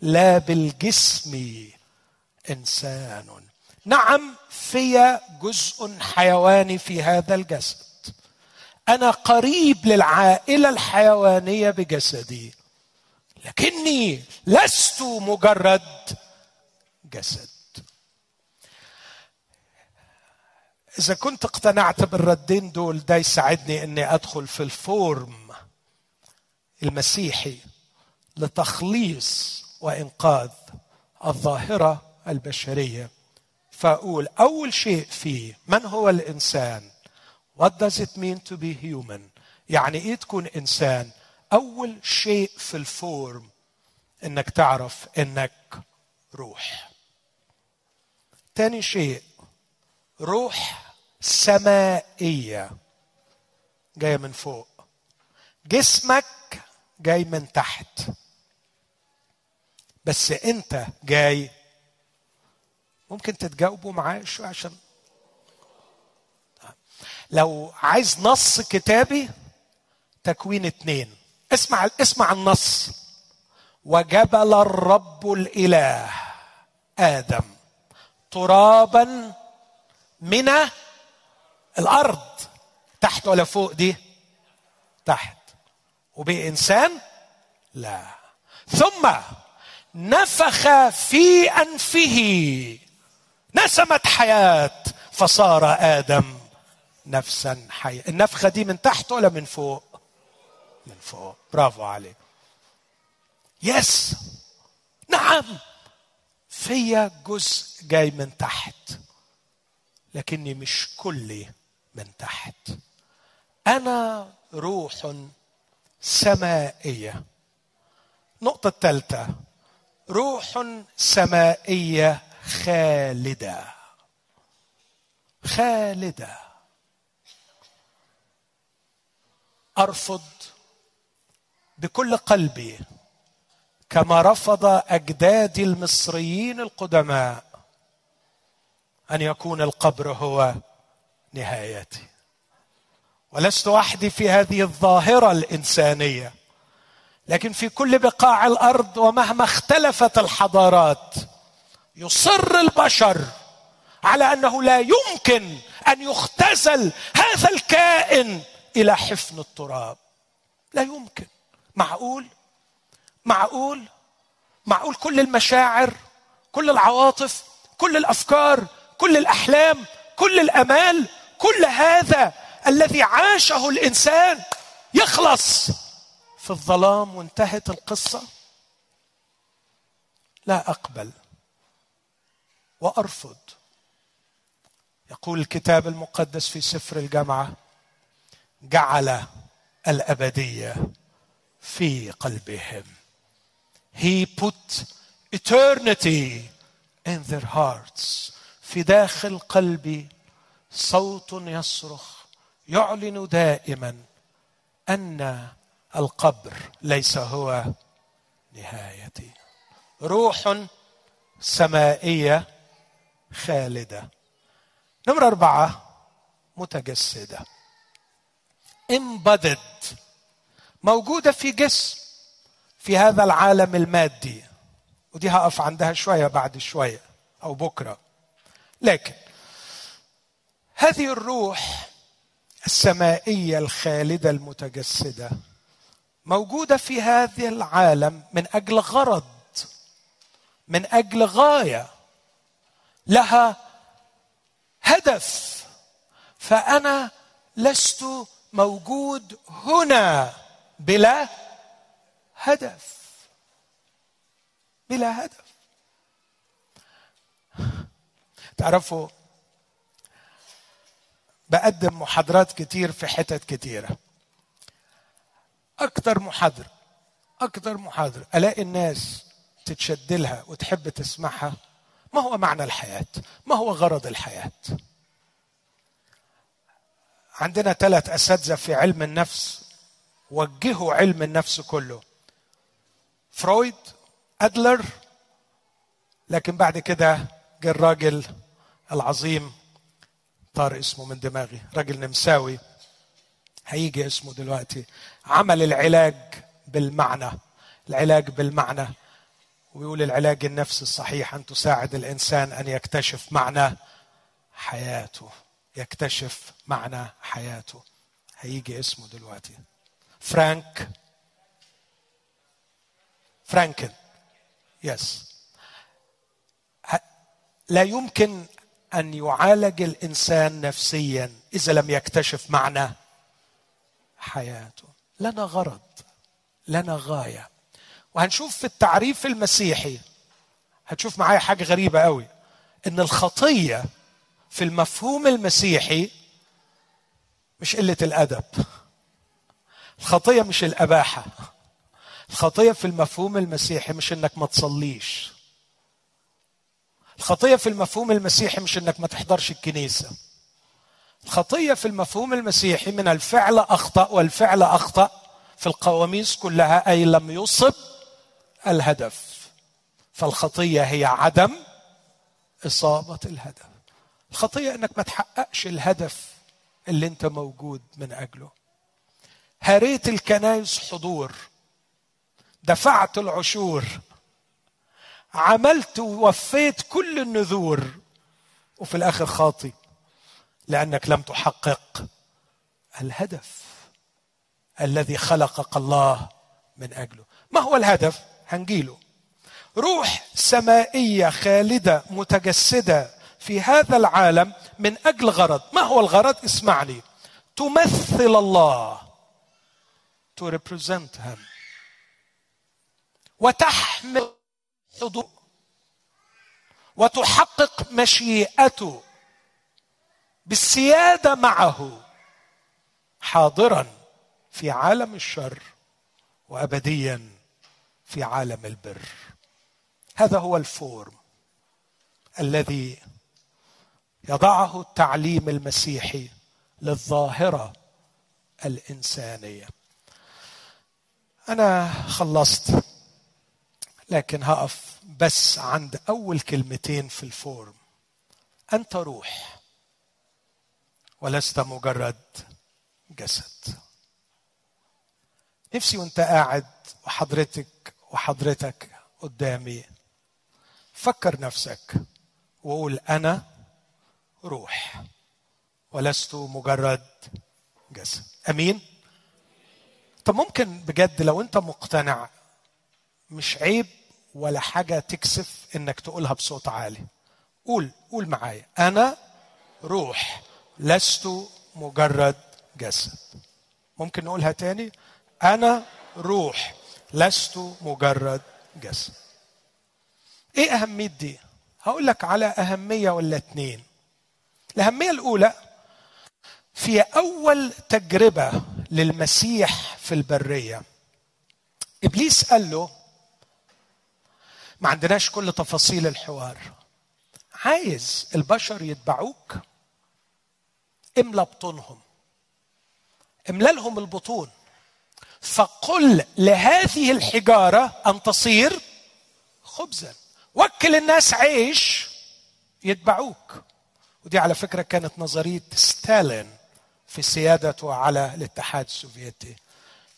لا بالجسم إنسان. نعم في جزء حيواني في هذا الجسد. أنا قريب للعائلة الحيوانية بجسدي لكني لست مجرد جسد. إذا كنت اقتنعت بالردين دول ده يساعدني إني أدخل في الفورم المسيحي لتخليص وإنقاذ الظاهرة البشرية. فأقول أول شيء فيه من هو الإنسان؟ What does it mean to be human يعني إيه تكون إنسان؟ أول شيء في الفورم إنك تعرف إنك روح. تاني شيء روح سمائية. جاية من فوق. جسمك جاي من تحت. بس أنت جاي ممكن تتجاوبوا معايا شوية عشان لو عايز نص كتابي تكوين اتنين. اسمع اسمع النص. وجبل الرب الإله آدم ترابا من الأرض. تحت ولا فوق دي؟ تحت. وبإنسان؟ لا. ثم نفخ في أنفه نسمت حياة فصار آدم نفسا حية النفخة دي من تحت ولا من فوق؟ من فوق. برافو عليك. يس. نعم. فيا جزء جاي من تحت لكني مش كلي من تحت. أنا روح سمائية. النقطه الثالثه روح سمائية خالدة. خالدة. أرفض بكل قلبي كما رفض اجدادي المصريين القدماء أن يكون القبر هو نهايتي. ولست وحدي في هذه الظاهرة الإنسانية لكن في كل بقاع الأرض ومهما اختلفت الحضارات يصر البشر على أنه لا يمكن أن يختزل هذا الكائن إلى حفن التراب. لا يمكن. معقول؟ معقول؟ معقول كل المشاعر كل العواطف كل الأفكار كل الأحلام كل الأمال كل هذا الذي عاشه الإنسان يخلص في الظلام وانتهت القصة؟ لا أقبل. وأرفض. يقول الكتاب المقدس في سفر الجامعة جعل الأبدية في قلبهم. He put eternity in their hearts. في داخل قلبي صوت يصرخ يعلن دائما أن القبر ليس هو نهايتي. روح سمائية خالدة. نمرة أربعة متجسدة. embodied موجودة في جسم في هذا العالم المادي. ودي هقف عندها شوية بعد شوية أو بكرة. لكن هذه الروح السمائية الخالدة المتجسدة موجودة في هذا العالم من أجل غرض من أجل غاية. لها هدف. فأنا لست موجود هنا بلا هدف. بلا هدف. تعرفوا بقدم محاضرات كتير في حتت كتيرة. أكتر محاضره أكتر محاضره ألاقي الناس تتشد لها وتحب تسمعها. ما هو معنى الحياة؟ ما هو غرض الحياة؟ عندنا ثلاث أساتذة في علم النفس وجهوا علم النفس كله. فرويد أدلر لكن بعد كده جه الراجل العظيم طار اسمه من دماغي راجل نمساوي. هيجي اسمه دلوقتي. عمل العلاج بالمعنى العلاج بالمعنى. ويقول العلاج النفسي الصحيح أن تساعد الإنسان أن يكتشف معنى حياته. يكتشف معنى حياته. هيجي اسمه دلوقتي. فرانك. فرانكن. يس لا يمكن أن يعالج الإنسان نفسيا إذا لم يكتشف معنى حياته. لنا غرض. لنا غاية. وهنشوف في التعريف المسيحي هتشوف معايا حاجة غريبة قوي إن الخطية في المفهوم المسيحي مش قلة الأدب. الخطية مش الأباحة. الخطية في المفهوم المسيحي مش إنك ما تصليش. الخطية في المفهوم المسيحي مش إنك ما تحضرش الكنيسة. الخطية في المفهوم المسيحي من الفعل أخطأ والفعل أخطأ في القواميس كلها أي لم يصب الهدف. فالخطية هي عدم إصابة الهدف. الخطية إنك ما تحققش الهدف اللي أنت موجود من أجله. هريت الكنايس حضور. دفعت العشور. عملت ووفيت كل النذور. وفي الآخر خاطي. لأنك لم تحقق الهدف الذي خلقك الله من أجله. ما هو الهدف؟ هنجيله. روح سمائية خالدة متجسدة في هذا العالم من أجل غرض. ما هو الغرض؟ اسمعني. تمثل الله. To represent him. وتحمل حضور وتحقق مشيئته. بالسيادة معه. حاضرا في عالم الشر. وابديا. في عالم البر. هذا هو الفورم الذي يضعه التعليم المسيحي للظاهرة الإنسانية. أنا خلصت لكن هقف بس عند أول كلمتين في الفورم. أنت روح ولست مجرد جسد. نفسي وأنت قاعد وحضرتك وحضرتك قدامي. فكر نفسك وقول أنا روح ولست مجرد جسد أمين؟ طب ممكن بجد لو أنت مقتنع مش عيب ولا حاجة تكسف إنك تقولها بصوت عالي. قول قول معايا. أنا روح لست مجرد جسد ممكن نقولها تاني؟ أنا روح لست مجرد جسد إيه أهمية دي؟ هقول لك على أهمية ولا اتنين. الأهمية الأولى في أول تجربة للمسيح في البرية إبليس قال له ما عندناش كل تفاصيل الحوار. عايز البشر يتبعوك املى بطونهم. املى لهم البطون. فقل لهذه الحجارة أن تصير خبزا. وكل الناس عيش يتبعوك. ودي على فكرة كانت نظرية ستالين في سيادته على الاتحاد السوفيتي.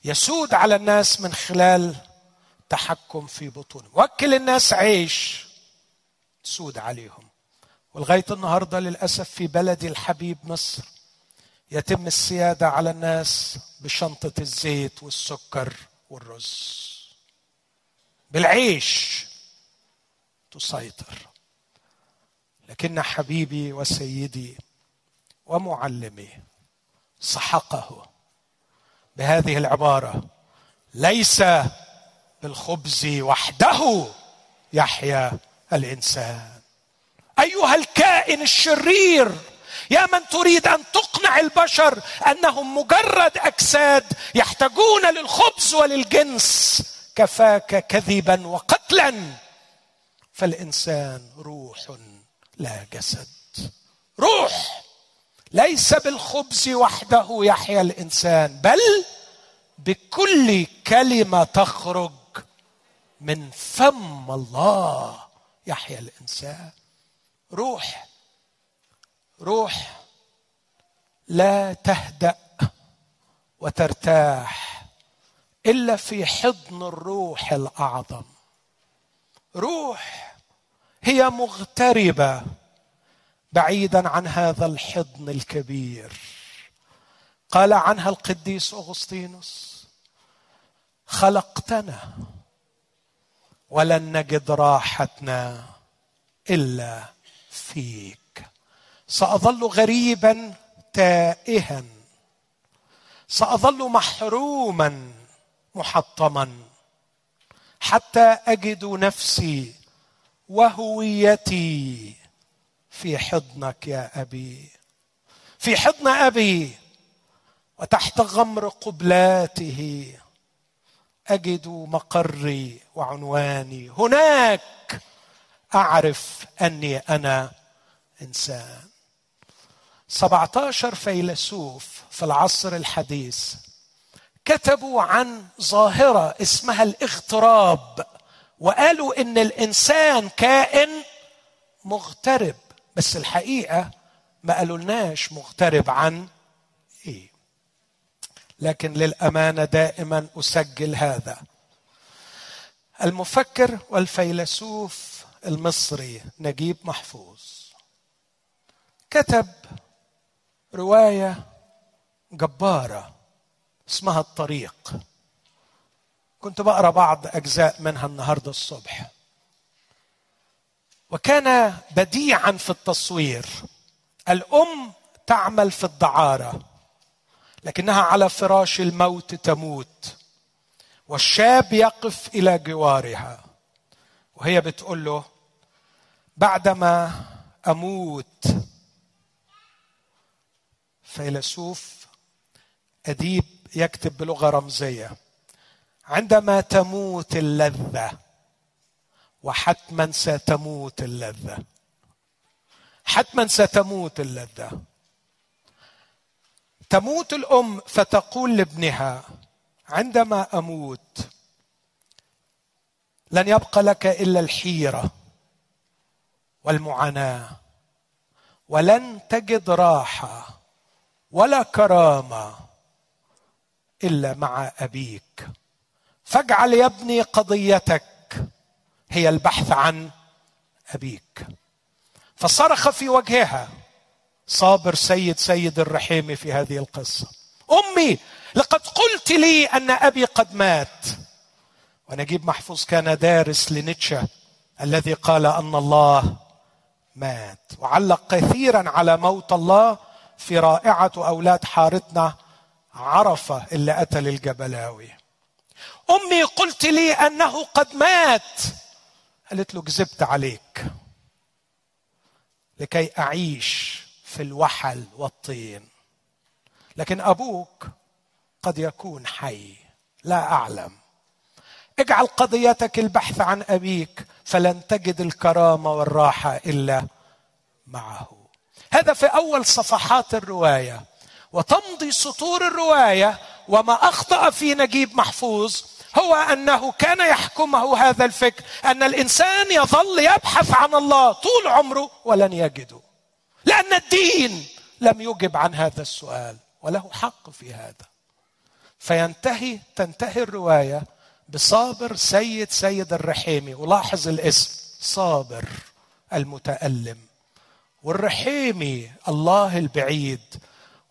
يسود على الناس من خلال تحكم في بطونهم. وكل الناس عيش تسود عليهم. ولغايه النهارده للأسف في بلدي الحبيب مصر يتم السيادة على الناس بشنطة الزيت والسكر والرز. بالعيش تسيطر. لكن حبيبي وسيدي ومعلمي سحقه بهذه العبارة. ليس بالخبز وحده يحيا الإنسان. أيها الكائن الشرير يا من تريد أن تقنع البشر أنهم مجرد أجساد يحتاجون للخبز وللجنس كفاك كذبا وقتلا. فالإنسان روح لا جسد روح ليس بالخبز وحده يحيا الإنسان بل بكل كلمة تخرج من فم الله يحيا الإنسان. روح روح لا تهدأ وترتاح إلا في حضن الروح الأعظم. روح هي مغتربة بعيدا عن هذا الحضن الكبير. قال عنها القديس أغسطينوس خلقتنا ولن نجد راحتنا إلا فيك. سأظل غريبا تائها. سأظل محروما محطما. حتى أجد نفسي وهويتي في حضنك يا أبي. في حضن أبي وتحت غمر قبلاته أجد مقري وعنواني. هناك أعرف أني أنا إنسان. 17 فيلسوف في العصر الحديث كتبوا عن ظاهرة اسمها الاغتراب وقالوا إن الإنسان كائن مغترب بس الحقيقة ما قالولناش مغترب عن إيه. لكن للأمانة دائما أسجل هذا. المفكر والفيلسوف المصري نجيب محفوظ كتب رواية جبارة اسمها الطريق. كنت بقرأ بعض أجزاء منها النهارده الصبح. وكان بديعا في التصوير. الأم تعمل في الدعارة لكنها على فراش الموت تموت والشاب يقف إلى جوارها وهي بتقول له بعدما أموت فيلسوف أديب يكتب بلغة رمزية. عندما تموت اللذة وحتما ستموت اللذة. حتما ستموت اللذة. تموت الأم فتقول لابنها عندما أموت لن يبقى لك إلا الحيرة والمعاناة ولن تجد راحة. ولا كرامة إلا مع أبيك. فاجعل يا ابني قضيتك هي البحث عن أبيك. فصرخ في وجهها صابر سيد سيد الرحيم في هذه القصة. أمي لقد قلت لي أن أبي قد مات. ونجيب محفوظ كان دارس لنيتشه الذي قال أن الله مات. وعلق كثيرا على موت الله في رائعة أولاد حارتنا عرفة اللي قتل الجبلاوي أمي قلت لي أنه قد مات. قالت له كذبت عليك لكي أعيش في الوحل والطين. لكن أبوك قد يكون حي. لا أعلم. اجعل قضيتك البحث عن أبيك فلن تجد الكرامة والراحة إلا معه. هذا في أول صفحات الرواية. وتمضي سطور الرواية وما أخطأ في نجيب محفوظ هو أنه كان يحكمه هذا الفكر أن الإنسان يظل يبحث عن الله طول عمره ولن يجده. لأن الدين لم يجب عن هذا السؤال وله حق في هذا. فينتهي تنتهي الرواية بصابر سيد سيد الرحيمي. ولاحظ الاسم صابر المتألم. والرحيمي الله البعيد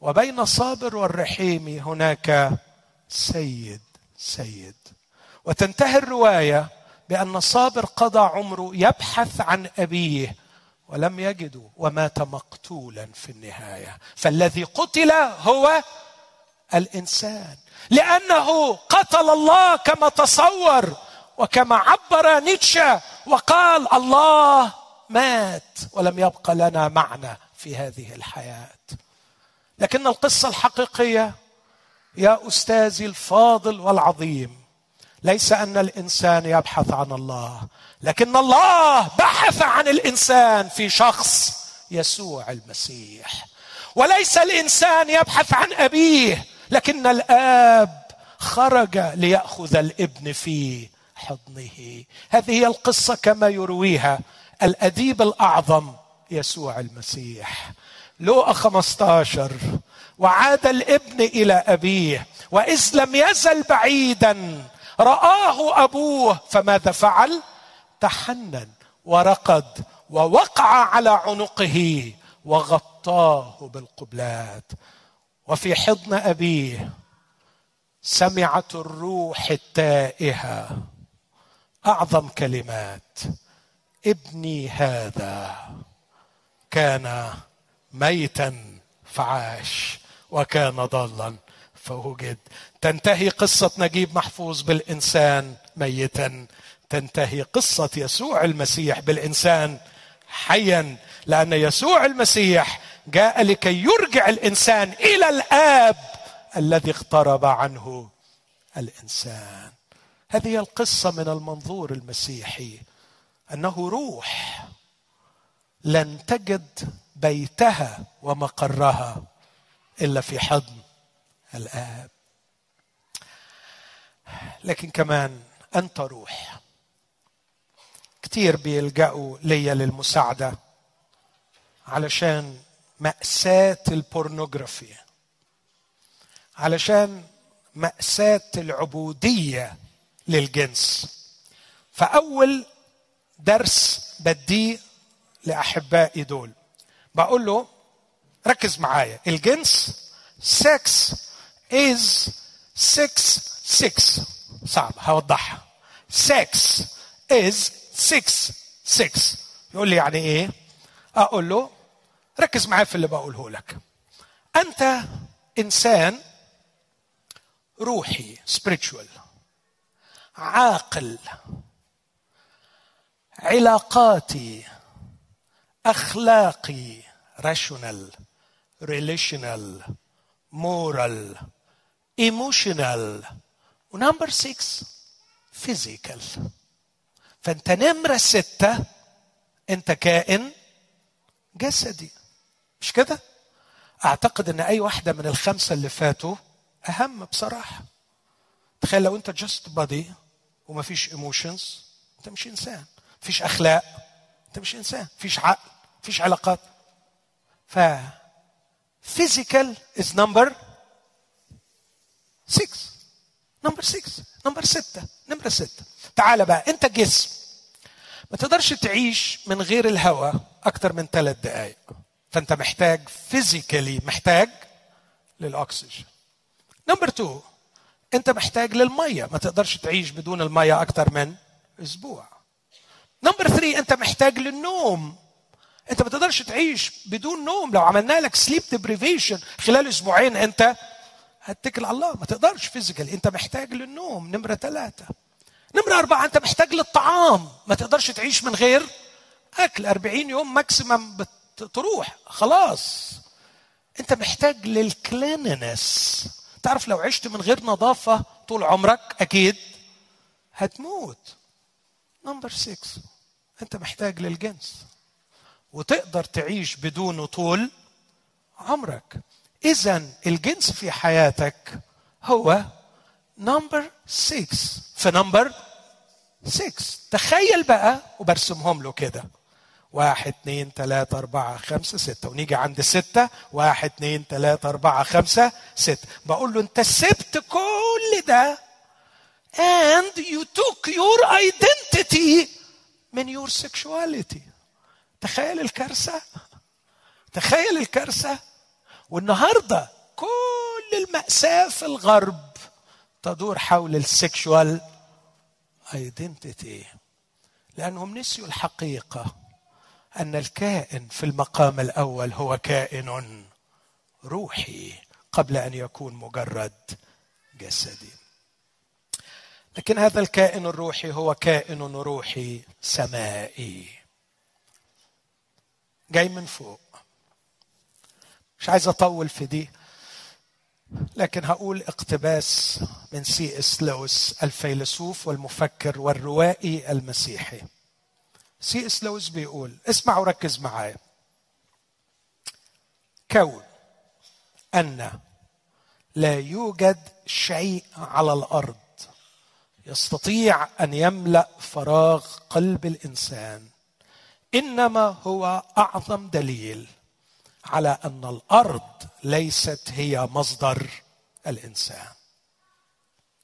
وبين صابر والرحيمي هناك سيد سيد. وتنتهي الرواية بأن صابر قضى عمره يبحث عن أبيه ولم يجده ومات مقتولا في النهاية. فالذي قتل هو الإنسان لأنه قتل الله كما تصور وكما عبر نيتشه وقال الله مات ولم يبقى لنا معنى في هذه الحياة. لكن القصة الحقيقية يا أستاذي الفاضل والعظيم ليس أن الإنسان يبحث عن الله لكن الله بحث عن الإنسان في شخص يسوع المسيح. وليس الإنسان يبحث عن أبيه لكن الآب خرج ليأخذ الابن في حضنه. هذه هي القصة كما يرويها الأديب الأعظم يسوع المسيح. لوقا 15 وعاد الابن إلى أبيه وإذ لم يزل بعيدا رآه أبوه فماذا فعل؟ تحنن ورقد ووقع على عنقه وغطاه بالقبلات. وفي حضن أبيه سمعت الروح التائهة أعظم كلمات. ابني هذا كان ميتا فعاش وكان ضالا فوجد. تنتهي قصة نجيب محفوظ بالإنسان ميتا. تنتهي قصة يسوع المسيح بالإنسان حيا لأن يسوع المسيح جاء لكي يرجع الإنسان إلى الآب الذي اقترب عنه الإنسان. هذه القصة من المنظور المسيحي. أنه روح لن تجد بيتها ومقرها إلا في حضن الآب. لكن كمان أنت روح. كتير بيلجأوا ليا للمساعدة علشان مأساة ال pornography علشان مأساة العبودية للجنس. فأول درس بديه لأحبائي دول. بقول له ركز معايا. الجنس سكس is سكس سكس صعب هوضحها. سكس is سكس سكس يقول لي يعني إيه؟ أقول له ركز معايا في اللي بقوله لك. أنت إنسان روحي spiritual عاقل. علاقاتي أخلاقي rational relational moral emotional. و number 6 physical. فأنت نمرة ستة أنت كائن جسدي. مش كده؟ أعتقد إن أي واحدة من الخمسة اللي فاتوا أهم بصراحة. تخيل لو أنت just body ومفيش emotions أنت مش إنسان. مفيش أخلاق. أنت مش إنسان. مفيش عقل. مفيش علاقات. ف physical is number 6 number 6 number 6 نمرة 6 تعال بقى. أنت جسم. ما تقدرش تعيش من غير الهواء أكتر من ثلاث دقائق فأنت محتاج physically محتاج للأكسجين. number 2 أنت محتاج للمية. ما تقدرش تعيش بدون المية أكتر من أسبوع. number 3 أنت محتاج للنوم. أنت ما تقدرش تعيش بدون نوم. لو عملنا لك sleep deprivation خلال أسبوعين أنت هتتكل على الله. ما تقدرش physical أنت محتاج للنوم. نمرة ثلاثة نمرة أربعة أنت محتاج للطعام. ما تقدرش تعيش من غير أكل. أربعين يوم maximum بتروح. خلاص. أنت محتاج لل cleanness تعرف لو عشت من غير نظافة طول عمرك أكيد هتموت. number 6 أنت محتاج للجنس. وتقدر تعيش بدونه طول عمرك. اذا الجنس في حياتك هو number 6 في number 6 تخيل بقى وبرسمهم له كده. واحد اثنين ثلاثة أربعة خمسة ستة. ونيجي عند ستة. واحد اثنين ثلاثة أربعة خمسة ستة. بقول له أنت سبت كل ده and you took your identity من your sexuality. تخيل الكارثة. تخيل الكارثة. والنهاردة كل المأساة في الغرب تدور حول ال sexual identity لأنهم نسيوا الحقيقة أن الكائن في المقام الأول هو كائن روحي قبل أن يكون مجرد جسدي. لكن هذا الكائن الروحي هو كائن روحي سمائي. جاي من فوق. مش عايز أطول في دي لكن هقول اقتباس من سي إس لويس الفيلسوف والمفكر والروائي المسيحي. سي إس لويس بيقول اسمع وركز معايا. كون أن لا يوجد شيء على الأرض يستطيع أن يملأ فراغ قلب الإنسان. إنما هو أعظم دليل على أن الأرض ليست هي مصدر الإنسان.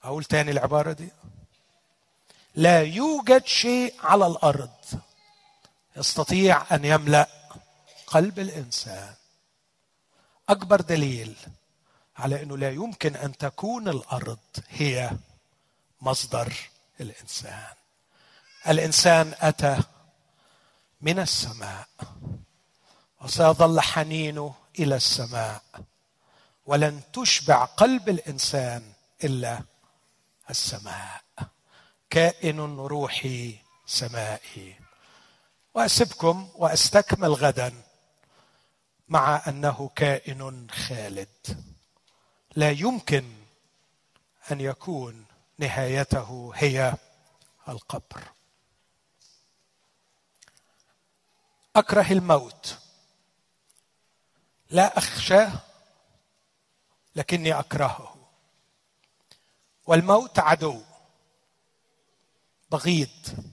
أقول تاني العبارة دي. لا يوجد شيء على الأرض يستطيع أن يملأ قلب الإنسان. أكبر دليل على إنه لا يمكن أن تكون الأرض هي مصدر الإنسان. الإنسان أتى من السماء وسيظل حنينه إلى السماء ولن تشبع قلب الإنسان إلا السماء. كائن روحي سمائي. واسبكم وأستكمل غدا مع أنه كائن خالد. لا يمكن أن يكون نهايته هي القبر. أكره الموت. لا أخشاه لكني أكرهه. والموت عدو بغيض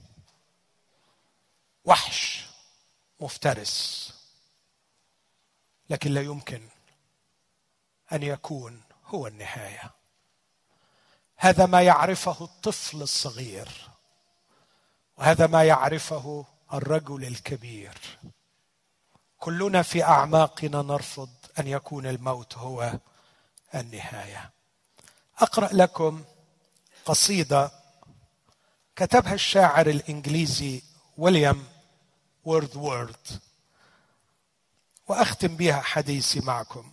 مفترس. لكن لا يمكن أن يكون هو النهاية. هذا ما يعرفه الطفل الصغير وهذا ما يعرفه الرجل الكبير. كلنا في أعماقنا نرفض أن يكون الموت هو النهاية. أقرأ لكم قصيدة كتبها الشاعر الإنجليزي ويليام وورد وأختم بها حديثي معكم.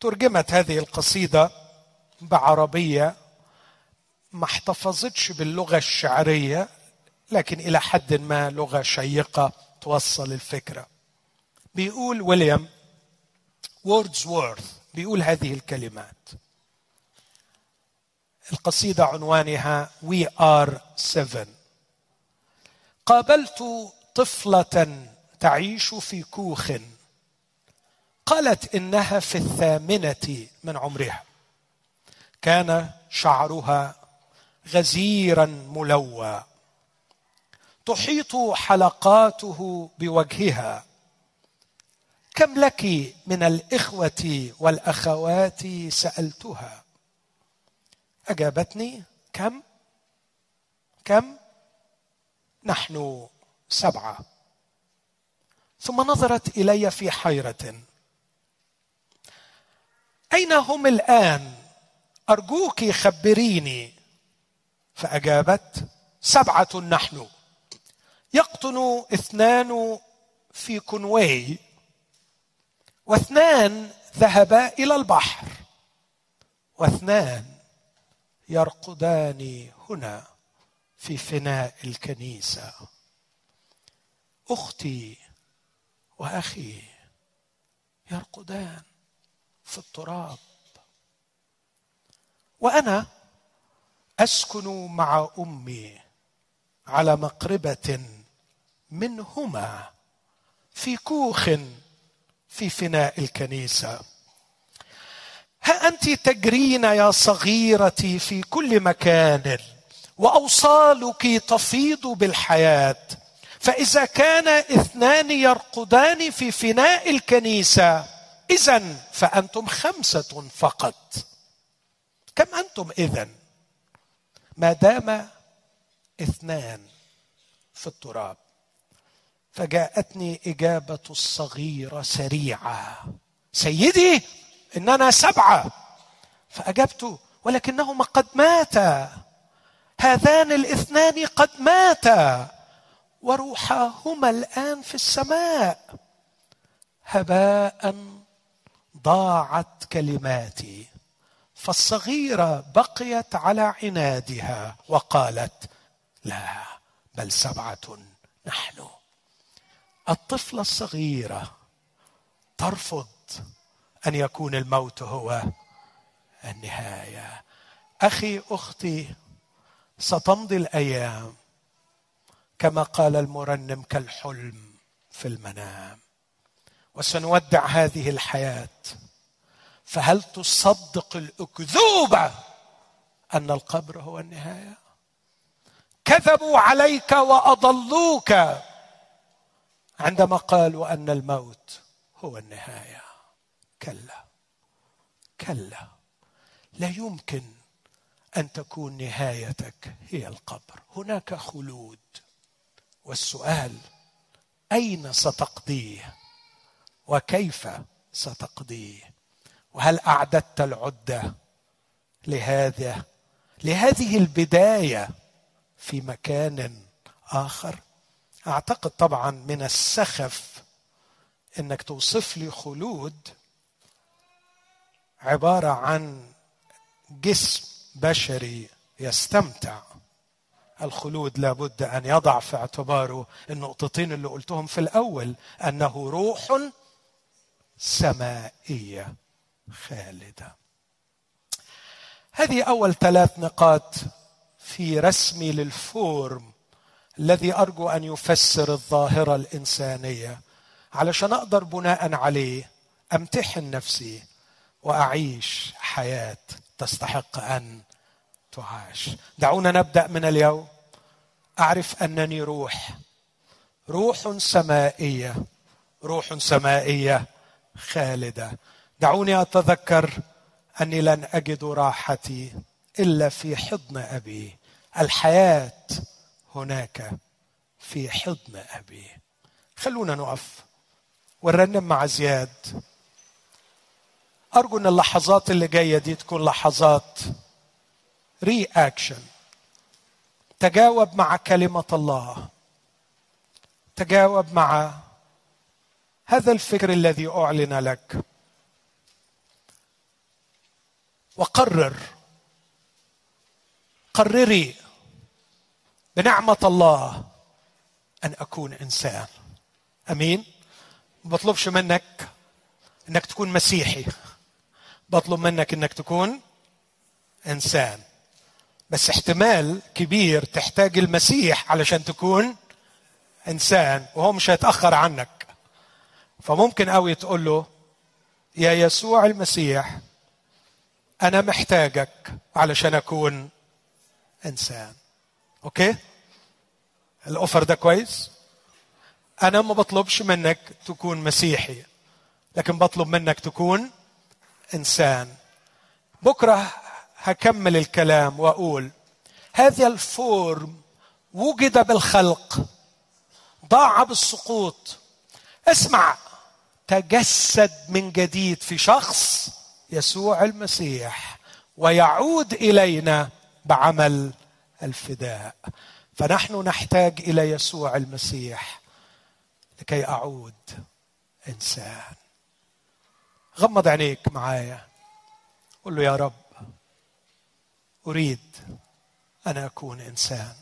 ترجمت هذه القصيدة بعربية ما احتفظتش باللغة الشعرية لكن إلى حد ما لغة شيقة توصل الفكرة. بيقول ويليام ووردزورث بيقول هذه الكلمات. القصيدة عنوانها We Are Seven قابلت طفلة تعيش في كوخ. قالت إنها في الثامنة من عمرها. كان شعرها غزيرا ملوى. تحيط حلقاته بوجهها. كم لك من الإخوة والأخوات سألتها. أجابتني كم؟ كم؟ نحن سبعة. ثم نظرت إلي في حيرة. أين هم الآن؟ أرجوك خبريني. فأجابت سبعة نحن. يقطن اثنان في كنوي واثنان ذهبا إلى البحر واثنان يرقدان هنا في فناء الكنيسة. أختي وأخي يرقدان. في التراب. وأنا أسكن مع أمي على مقربة منهما في كوخ في فناء الكنيسة. ها أنت تجرين يا صغيرتي في كل مكان وأوصالك تفيض بالحياة. فإذا كان اثنان يرقدان في فناء الكنيسة اذا فأنتم خمسة فقط. كم أنتم اذا ما دام اثنان في التراب فجاءتني إجابة الصغيرة سريعة. سيدي إننا سبعة. فأجبت ولكنهما قد ماتا. هذان الاثنان قد ماتا وروحاهما الآن في السماء. هباء ضاعت كلماتي فالصغيرة بقيت على عنادها وقالت لا بل سبعة نحن. الطفله الصغيره ترفض أن يكون الموت هو النهاية. أخي أختي ستمضي الأيام. كما قال المرنم كالحلم في المنام. وسنودع هذه الحياة. فهل تصدق الاكذوبه أن القبر هو النهاية؟ كذبوا عليك وأضلوك عندما قالوا أن الموت هو النهاية. كلا كلا. لا يمكن أن تكون نهايتك هي القبر. هناك خلود. والسؤال أين ستقضيه؟ وكيف ستقضيه؟ وهل أعددت العدة لهذا؟ لهذه البداية في مكان آخر؟ أعتقد طبعا من السخف إنك توصف لي خلود عبارة عن جسم بشري يستمتع. الخلود لابد أن يضع في اعتباره النقطتين اللي قلتهم في الأول أنه روح سمائية خالدة. هذه أول ثلاث نقاط في رسمي للفورم الذي أرجو أن يفسر الظاهرة الإنسانية علشان أقدر بناء عليه أمتحن نفسي وأعيش حياة تستحق أن تعاش. دعونا نبدأ من اليوم. أعرف أنني روح. روح سمائية. روح سمائية. خالدة. دعوني أتذكر أني لن أجد راحتي إلا في حضن أبي. الحياة هناك في حضن أبي. خلونا نقف ونرنم مع زياد. أرجو إن اللحظات اللي جاية دي تكون لحظات ري اكشن تجاوب مع كلمة الله. تجاوب مع هذا الفكر الذي أعلن لك. وقرر. قرري بنعمة الله أن أكون إنسان. أمين؟ ما بطلبش منك إنك تكون مسيحي. بطلب منك إنك تكون إنسان. بس احتمال كبير تحتاج المسيح علشان تكون إنسان وهو مش هيتأخر عنك. فممكن قوي تقول له يا يسوع المسيح أنا محتاجك علشان أكون إنسان. أوكي؟ الأوفر ده كويس؟ أنا ما بطلبش منك تكون مسيحي لكن بطلب منك تكون إنسان. بكرة هكمل الكلام وأقول هذا الفورم وجد بالخلق ضاع بالسقوط. اسمع تجسد من جديد في شخص يسوع المسيح ويعود إلينا بعمل الفداء. فنحن نحتاج إلى يسوع المسيح لكي أعود إنسان. غمض عينيك معايا. قل له يا رب أريد أن أكون إنسان.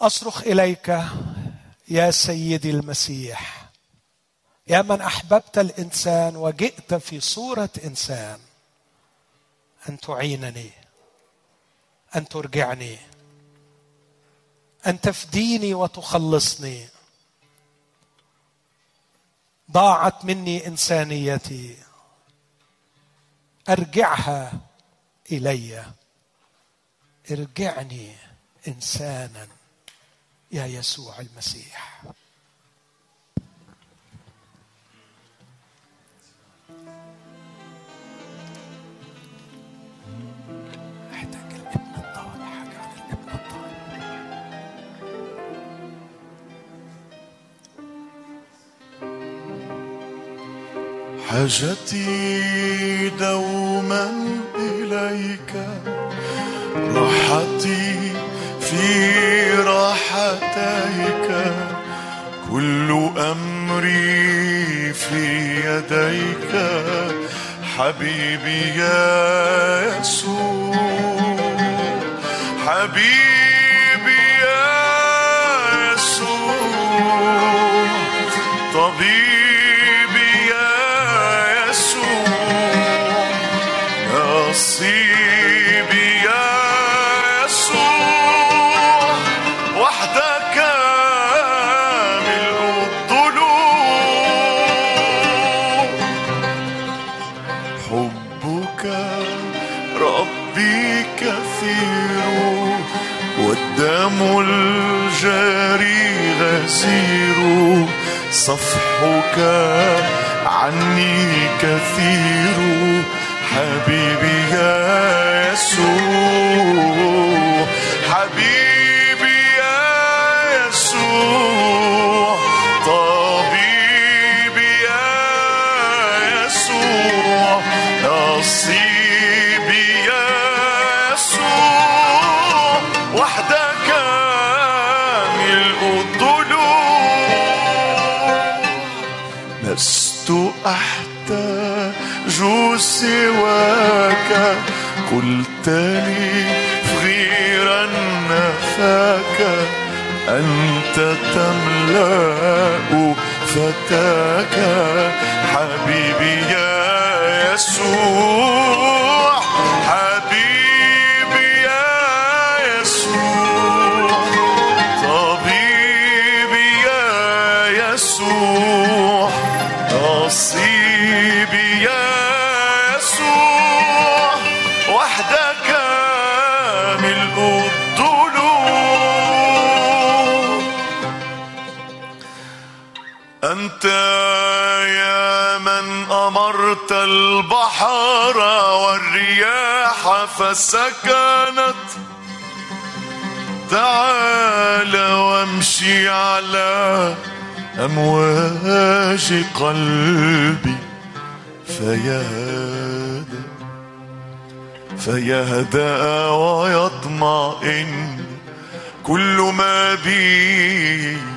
أصرخ إليك يا سيدي المسيح. يا من أحببت الإنسان وجئت في صورة إنسان أن تعينني أن ترجعني أن تفديني وتخلصني. ضاعت مني إنسانيتي أرجعها إلي. ارجعني إنسانا يا يسوع المسيح. حاجتي دوما إليك. راحتي في راحتيك. كل أمري في يديك. حبيبي يا يسوع. عني كثير حبيبي يا يسوع. تملأ فتاك فسكنت. تعال وامشي على أمواج قلبي. فيهدى فيهدأ ويطمئن كل ما بي.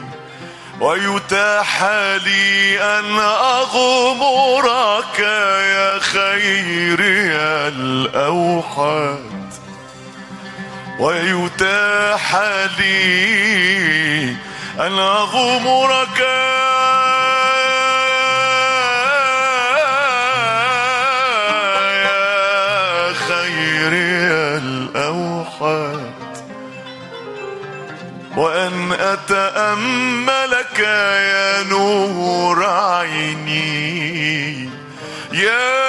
ويتاح لي أن أغمرك يا خير يا الأوحاد ويتاح لي أن أغمرك يا خير يا الأوحاد وأن أتأملك يا نور عيني يا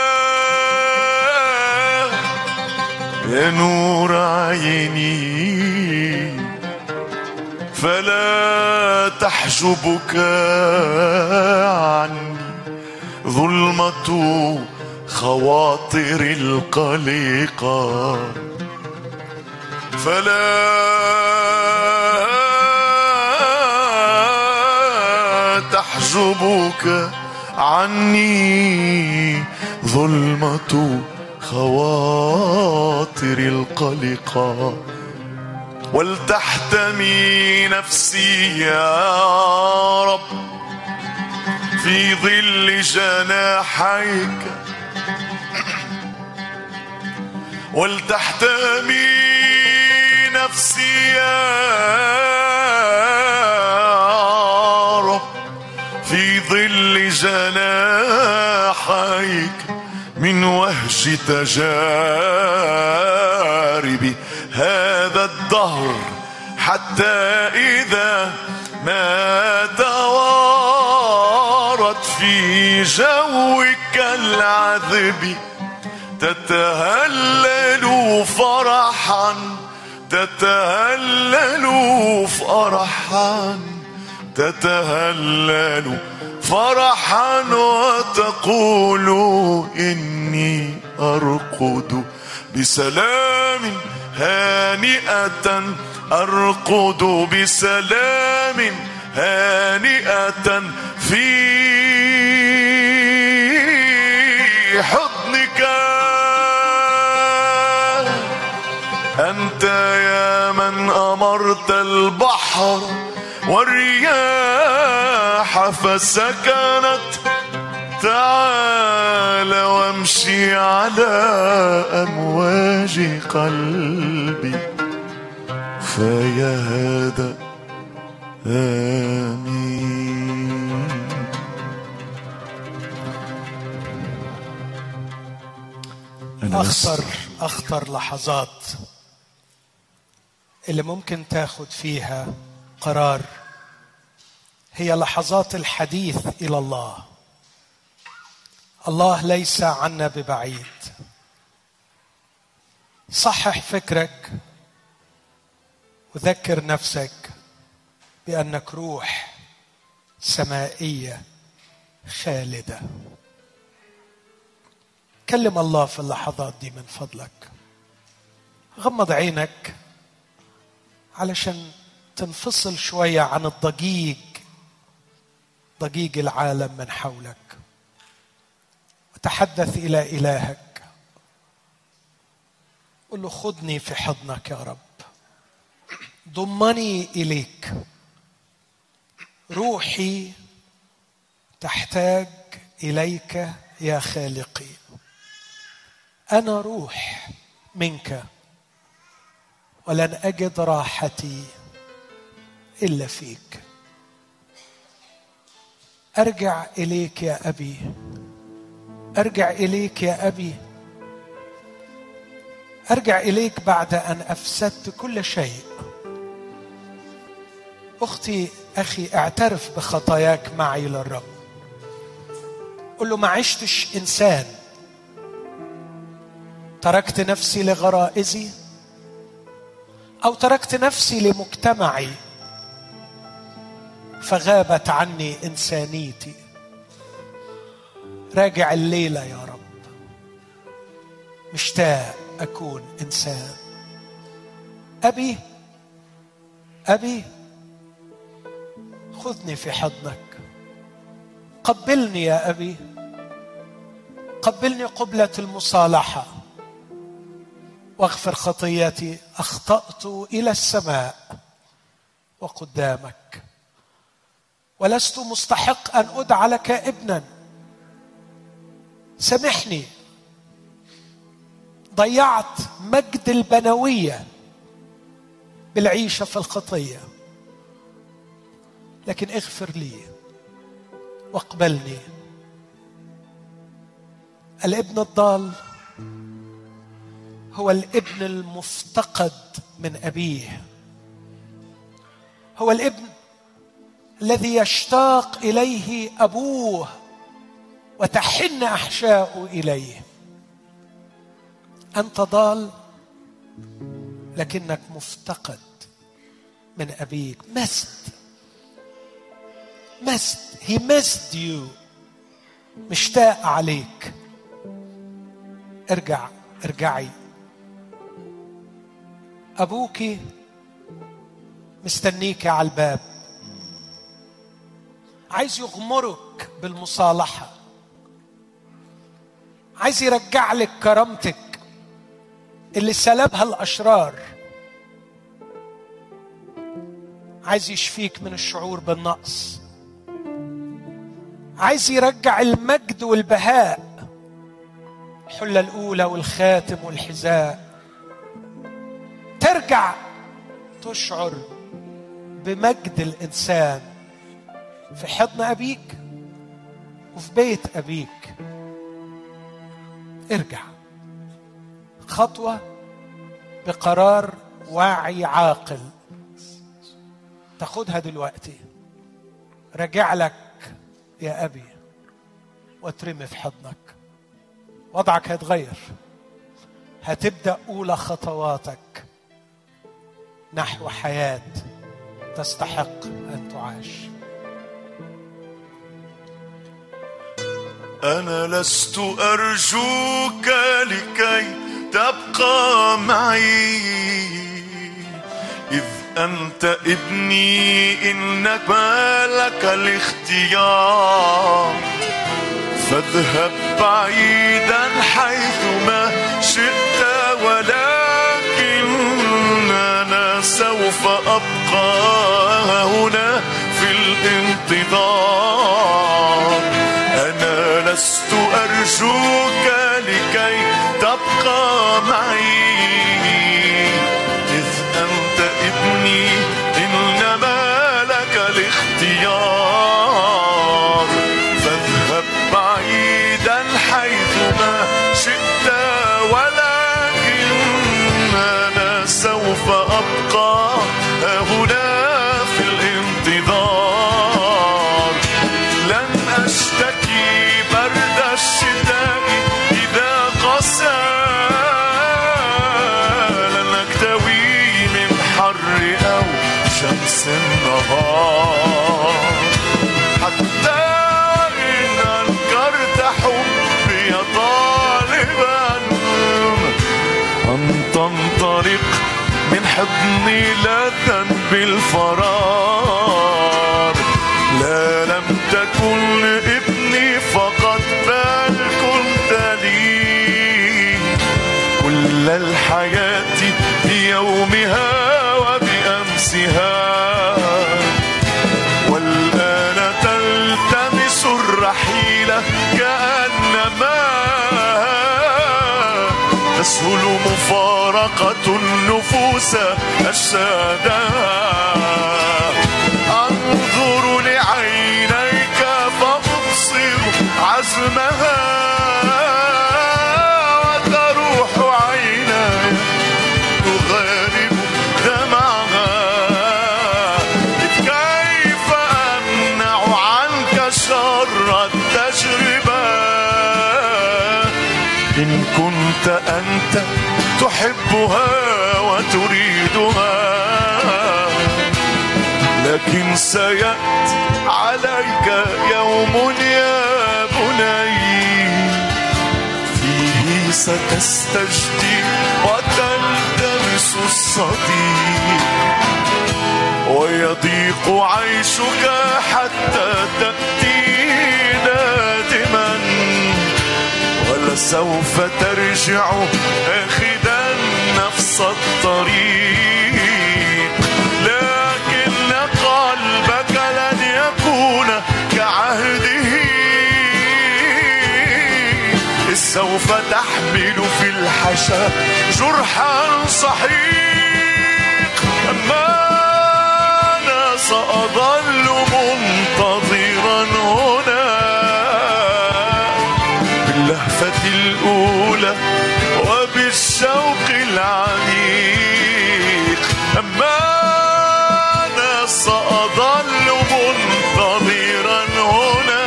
يا نور عيني. فلا تحجبك عني ظلمة خواطر القلقة فلا تحجبك عني ظلمة خواطر القلقة ولتحتمي نفسي يا رب في ظل جناحيك. ولتحتمي نفسي يا من وهج تجارب هذا الدهر حتى إذا ما توارت في جوك العذب تتهلل فرحا تتهلل فرحا تتهلل فرحا وتقول إني أرقد بسلام هانئة أرقد بسلام هانئة في حضنك. أنت يا من أمرت البحر والرياح. فسكنت تعال وامشي على أمواج قلبي. آمين. أنا بس- أخطر أخطر لحظات اللي ممكن تاخد فيها قرار هي لحظات الحديث إلى الله. الله ليس عنا ببعيد. صحح فكرك وذكر نفسك بأنك روح سمائية خالدة. كلم الله في اللحظات دي من فضلك. غمض عينك علشان تنفصل شوية عن الضجيج ضجيج العالم من حولك. وتحدث إلى إلهك. قل له خذني في حضنك يا رب. ضمني إليك. روحي تحتاج إليك يا خالقي. أنا روح منك. ولن أجد راحتي إلا فيك. أرجع إليك يا أبي. أرجع إليك يا أبي. أرجع إليك بعد أن أفسدت كل شيء. أختي أخي اعترف بخطاياك معي للرب. قل له ما عشتش إنسان. تركت نفسي لغرائزي أو تركت نفسي لمجتمعي. فغابت عني إنسانيتي. راجع الليلة يا رب. مشتاق أكون إنسان. أبي أبي خذني في حضنك. قبلني يا أبي. قبلني قبلة المصالحة. واغفر خطيتي. أخطأت إلى السماء وقدامك. ولست مستحق أن ادعى لك ابنا. سامحني. ضيعت مجد البنوية بالعيشة في الخطية. لكن اغفر لي واقبلني. الابن الضال هو الابن المفتقد من أبيه. هو الابن الذي يشتاق إليه أبوه وتحن احشاؤه إليه. أنت ضال لكنك مفتقد من أبيك. مست. مست. هي missed you. مشتاق عليك. ارجع ارجعي. أبوك مستنيك على الباب. عايز يغمرك بالمصالحة. عايز يرجع لك كرامتك اللي سلبها الأشرار. عايز يشفيك من الشعور بالنقص. عايز يرجع المجد والبهاء. الحلة الأولى والخاتم والحذاء. ترجع تشعر بمجد الإنسان. في حضن أبيك وفي بيت أبيك. ارجع. خطوة بقرار واعي عاقل. تاخدها دلوقتي. راجع لك يا أبي واترمي في حضنك. وضعك هيتغير. هتبدأ أولى خطواتك. نحو حياة تستحق أن تعاش. أنا لست أرجوك لكي تبقى معي. إذ أنت ابني إنك ما لك الاختيار. فاذهب بعيدا حيثما شئت ولكن أنا سوف أبقى هنا في الانتظار. لست أرجوك لكي تبقى معي. إذ أنت ابني حضني لا تنبي الفرار مفارقة النفوس أجسادها أنظر لعينيك فأبصر عزمها. تحبها وتريدها لكن سيأتي عليك يوم يا بني. فيه ستستجدي وتلتمس الصديق ويضيق عيشك حتى تأتي نادما ولسوف ترجع آخذا نفس الطريق. لكن قلبك لن يكون كعهده. إذ سوف تحمل في الحشا جرحا صحيح أما أنا سأظل منتظرا العميق. أما أنا سأظل منتظرا هنا.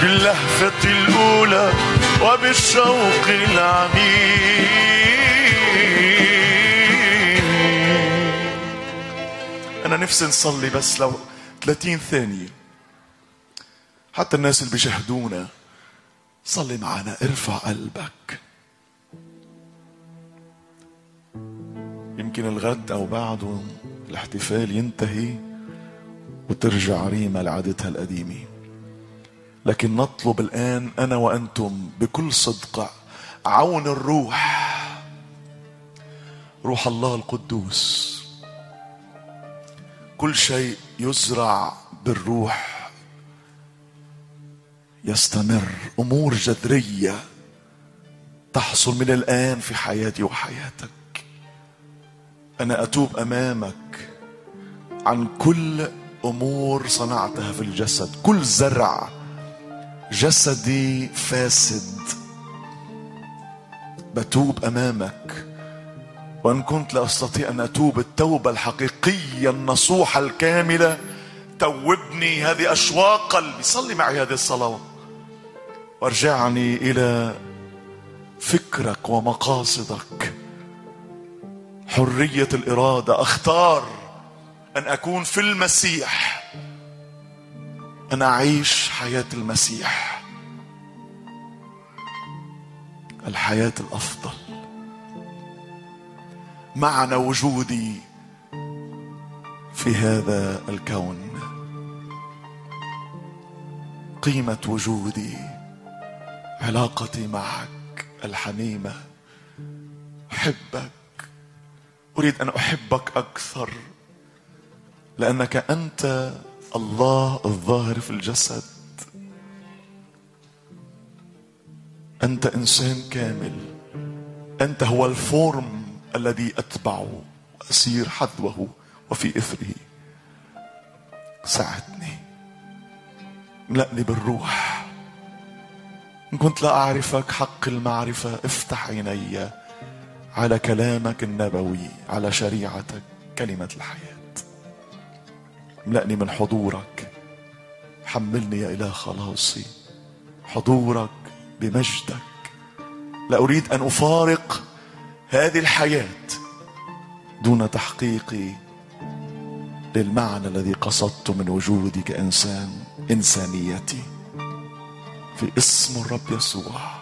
باللهفة الأولى وبالشوق العميق. أنا نفسي نصلي بس لو 30 ثانية. حتى الناس اللي بيشاهدونا صلي معنا ارفع قلبك. يمكن الغد أو بعده الاحتفال ينتهي وترجع ريما لعادتها القديمة. لكن نطلب الآن أنا وأنتم بكل صدق عون الروح روح الله القدوس. كل شيء يزرع بالروح. يستمر أمور جذرية تحصل من الآن في حياتي وحياتك. أنا أتوب أمامك عن كل أمور صنعتها في الجسد كل زرع جسدي فاسد. بتوب أمامك وإن كنت لا أستطيع أن أتوب التوبة الحقيقية النصوحة الكاملة توبني هذه أشواق قلبي. صلي معي هذه الصلاة وارجعني إلى فكرك ومقاصدك. حرية الإرادة. أختار أن أكون في المسيح. أن أعيش حياة المسيح. الحياة الأفضل. معنى وجودي في هذا الكون. قيمة وجودي. علاقتي معك الحميمة. أحبك. أريد أن أحبك أكثر لأنك أنت الله الظاهر في الجسد. أنت إنسان كامل. أنت هو الفورم الذي اتبعه وأسير حذوه وفي إثره. ساعدني. املأني بالروح. إن كنت لا أعرفك حق المعرفة افتح عيني. على كلامك النبوي على شريعتك كلمة الحياة. املأني من حضورك حملني يا إله خلاصي. حضورك بمجدك. لا أريد أن أفارق هذه الحياة دون تحقيقي للمعنى الذي قصدته من وجودي كانسان إنسانيتي. في اسم الرب يسوع.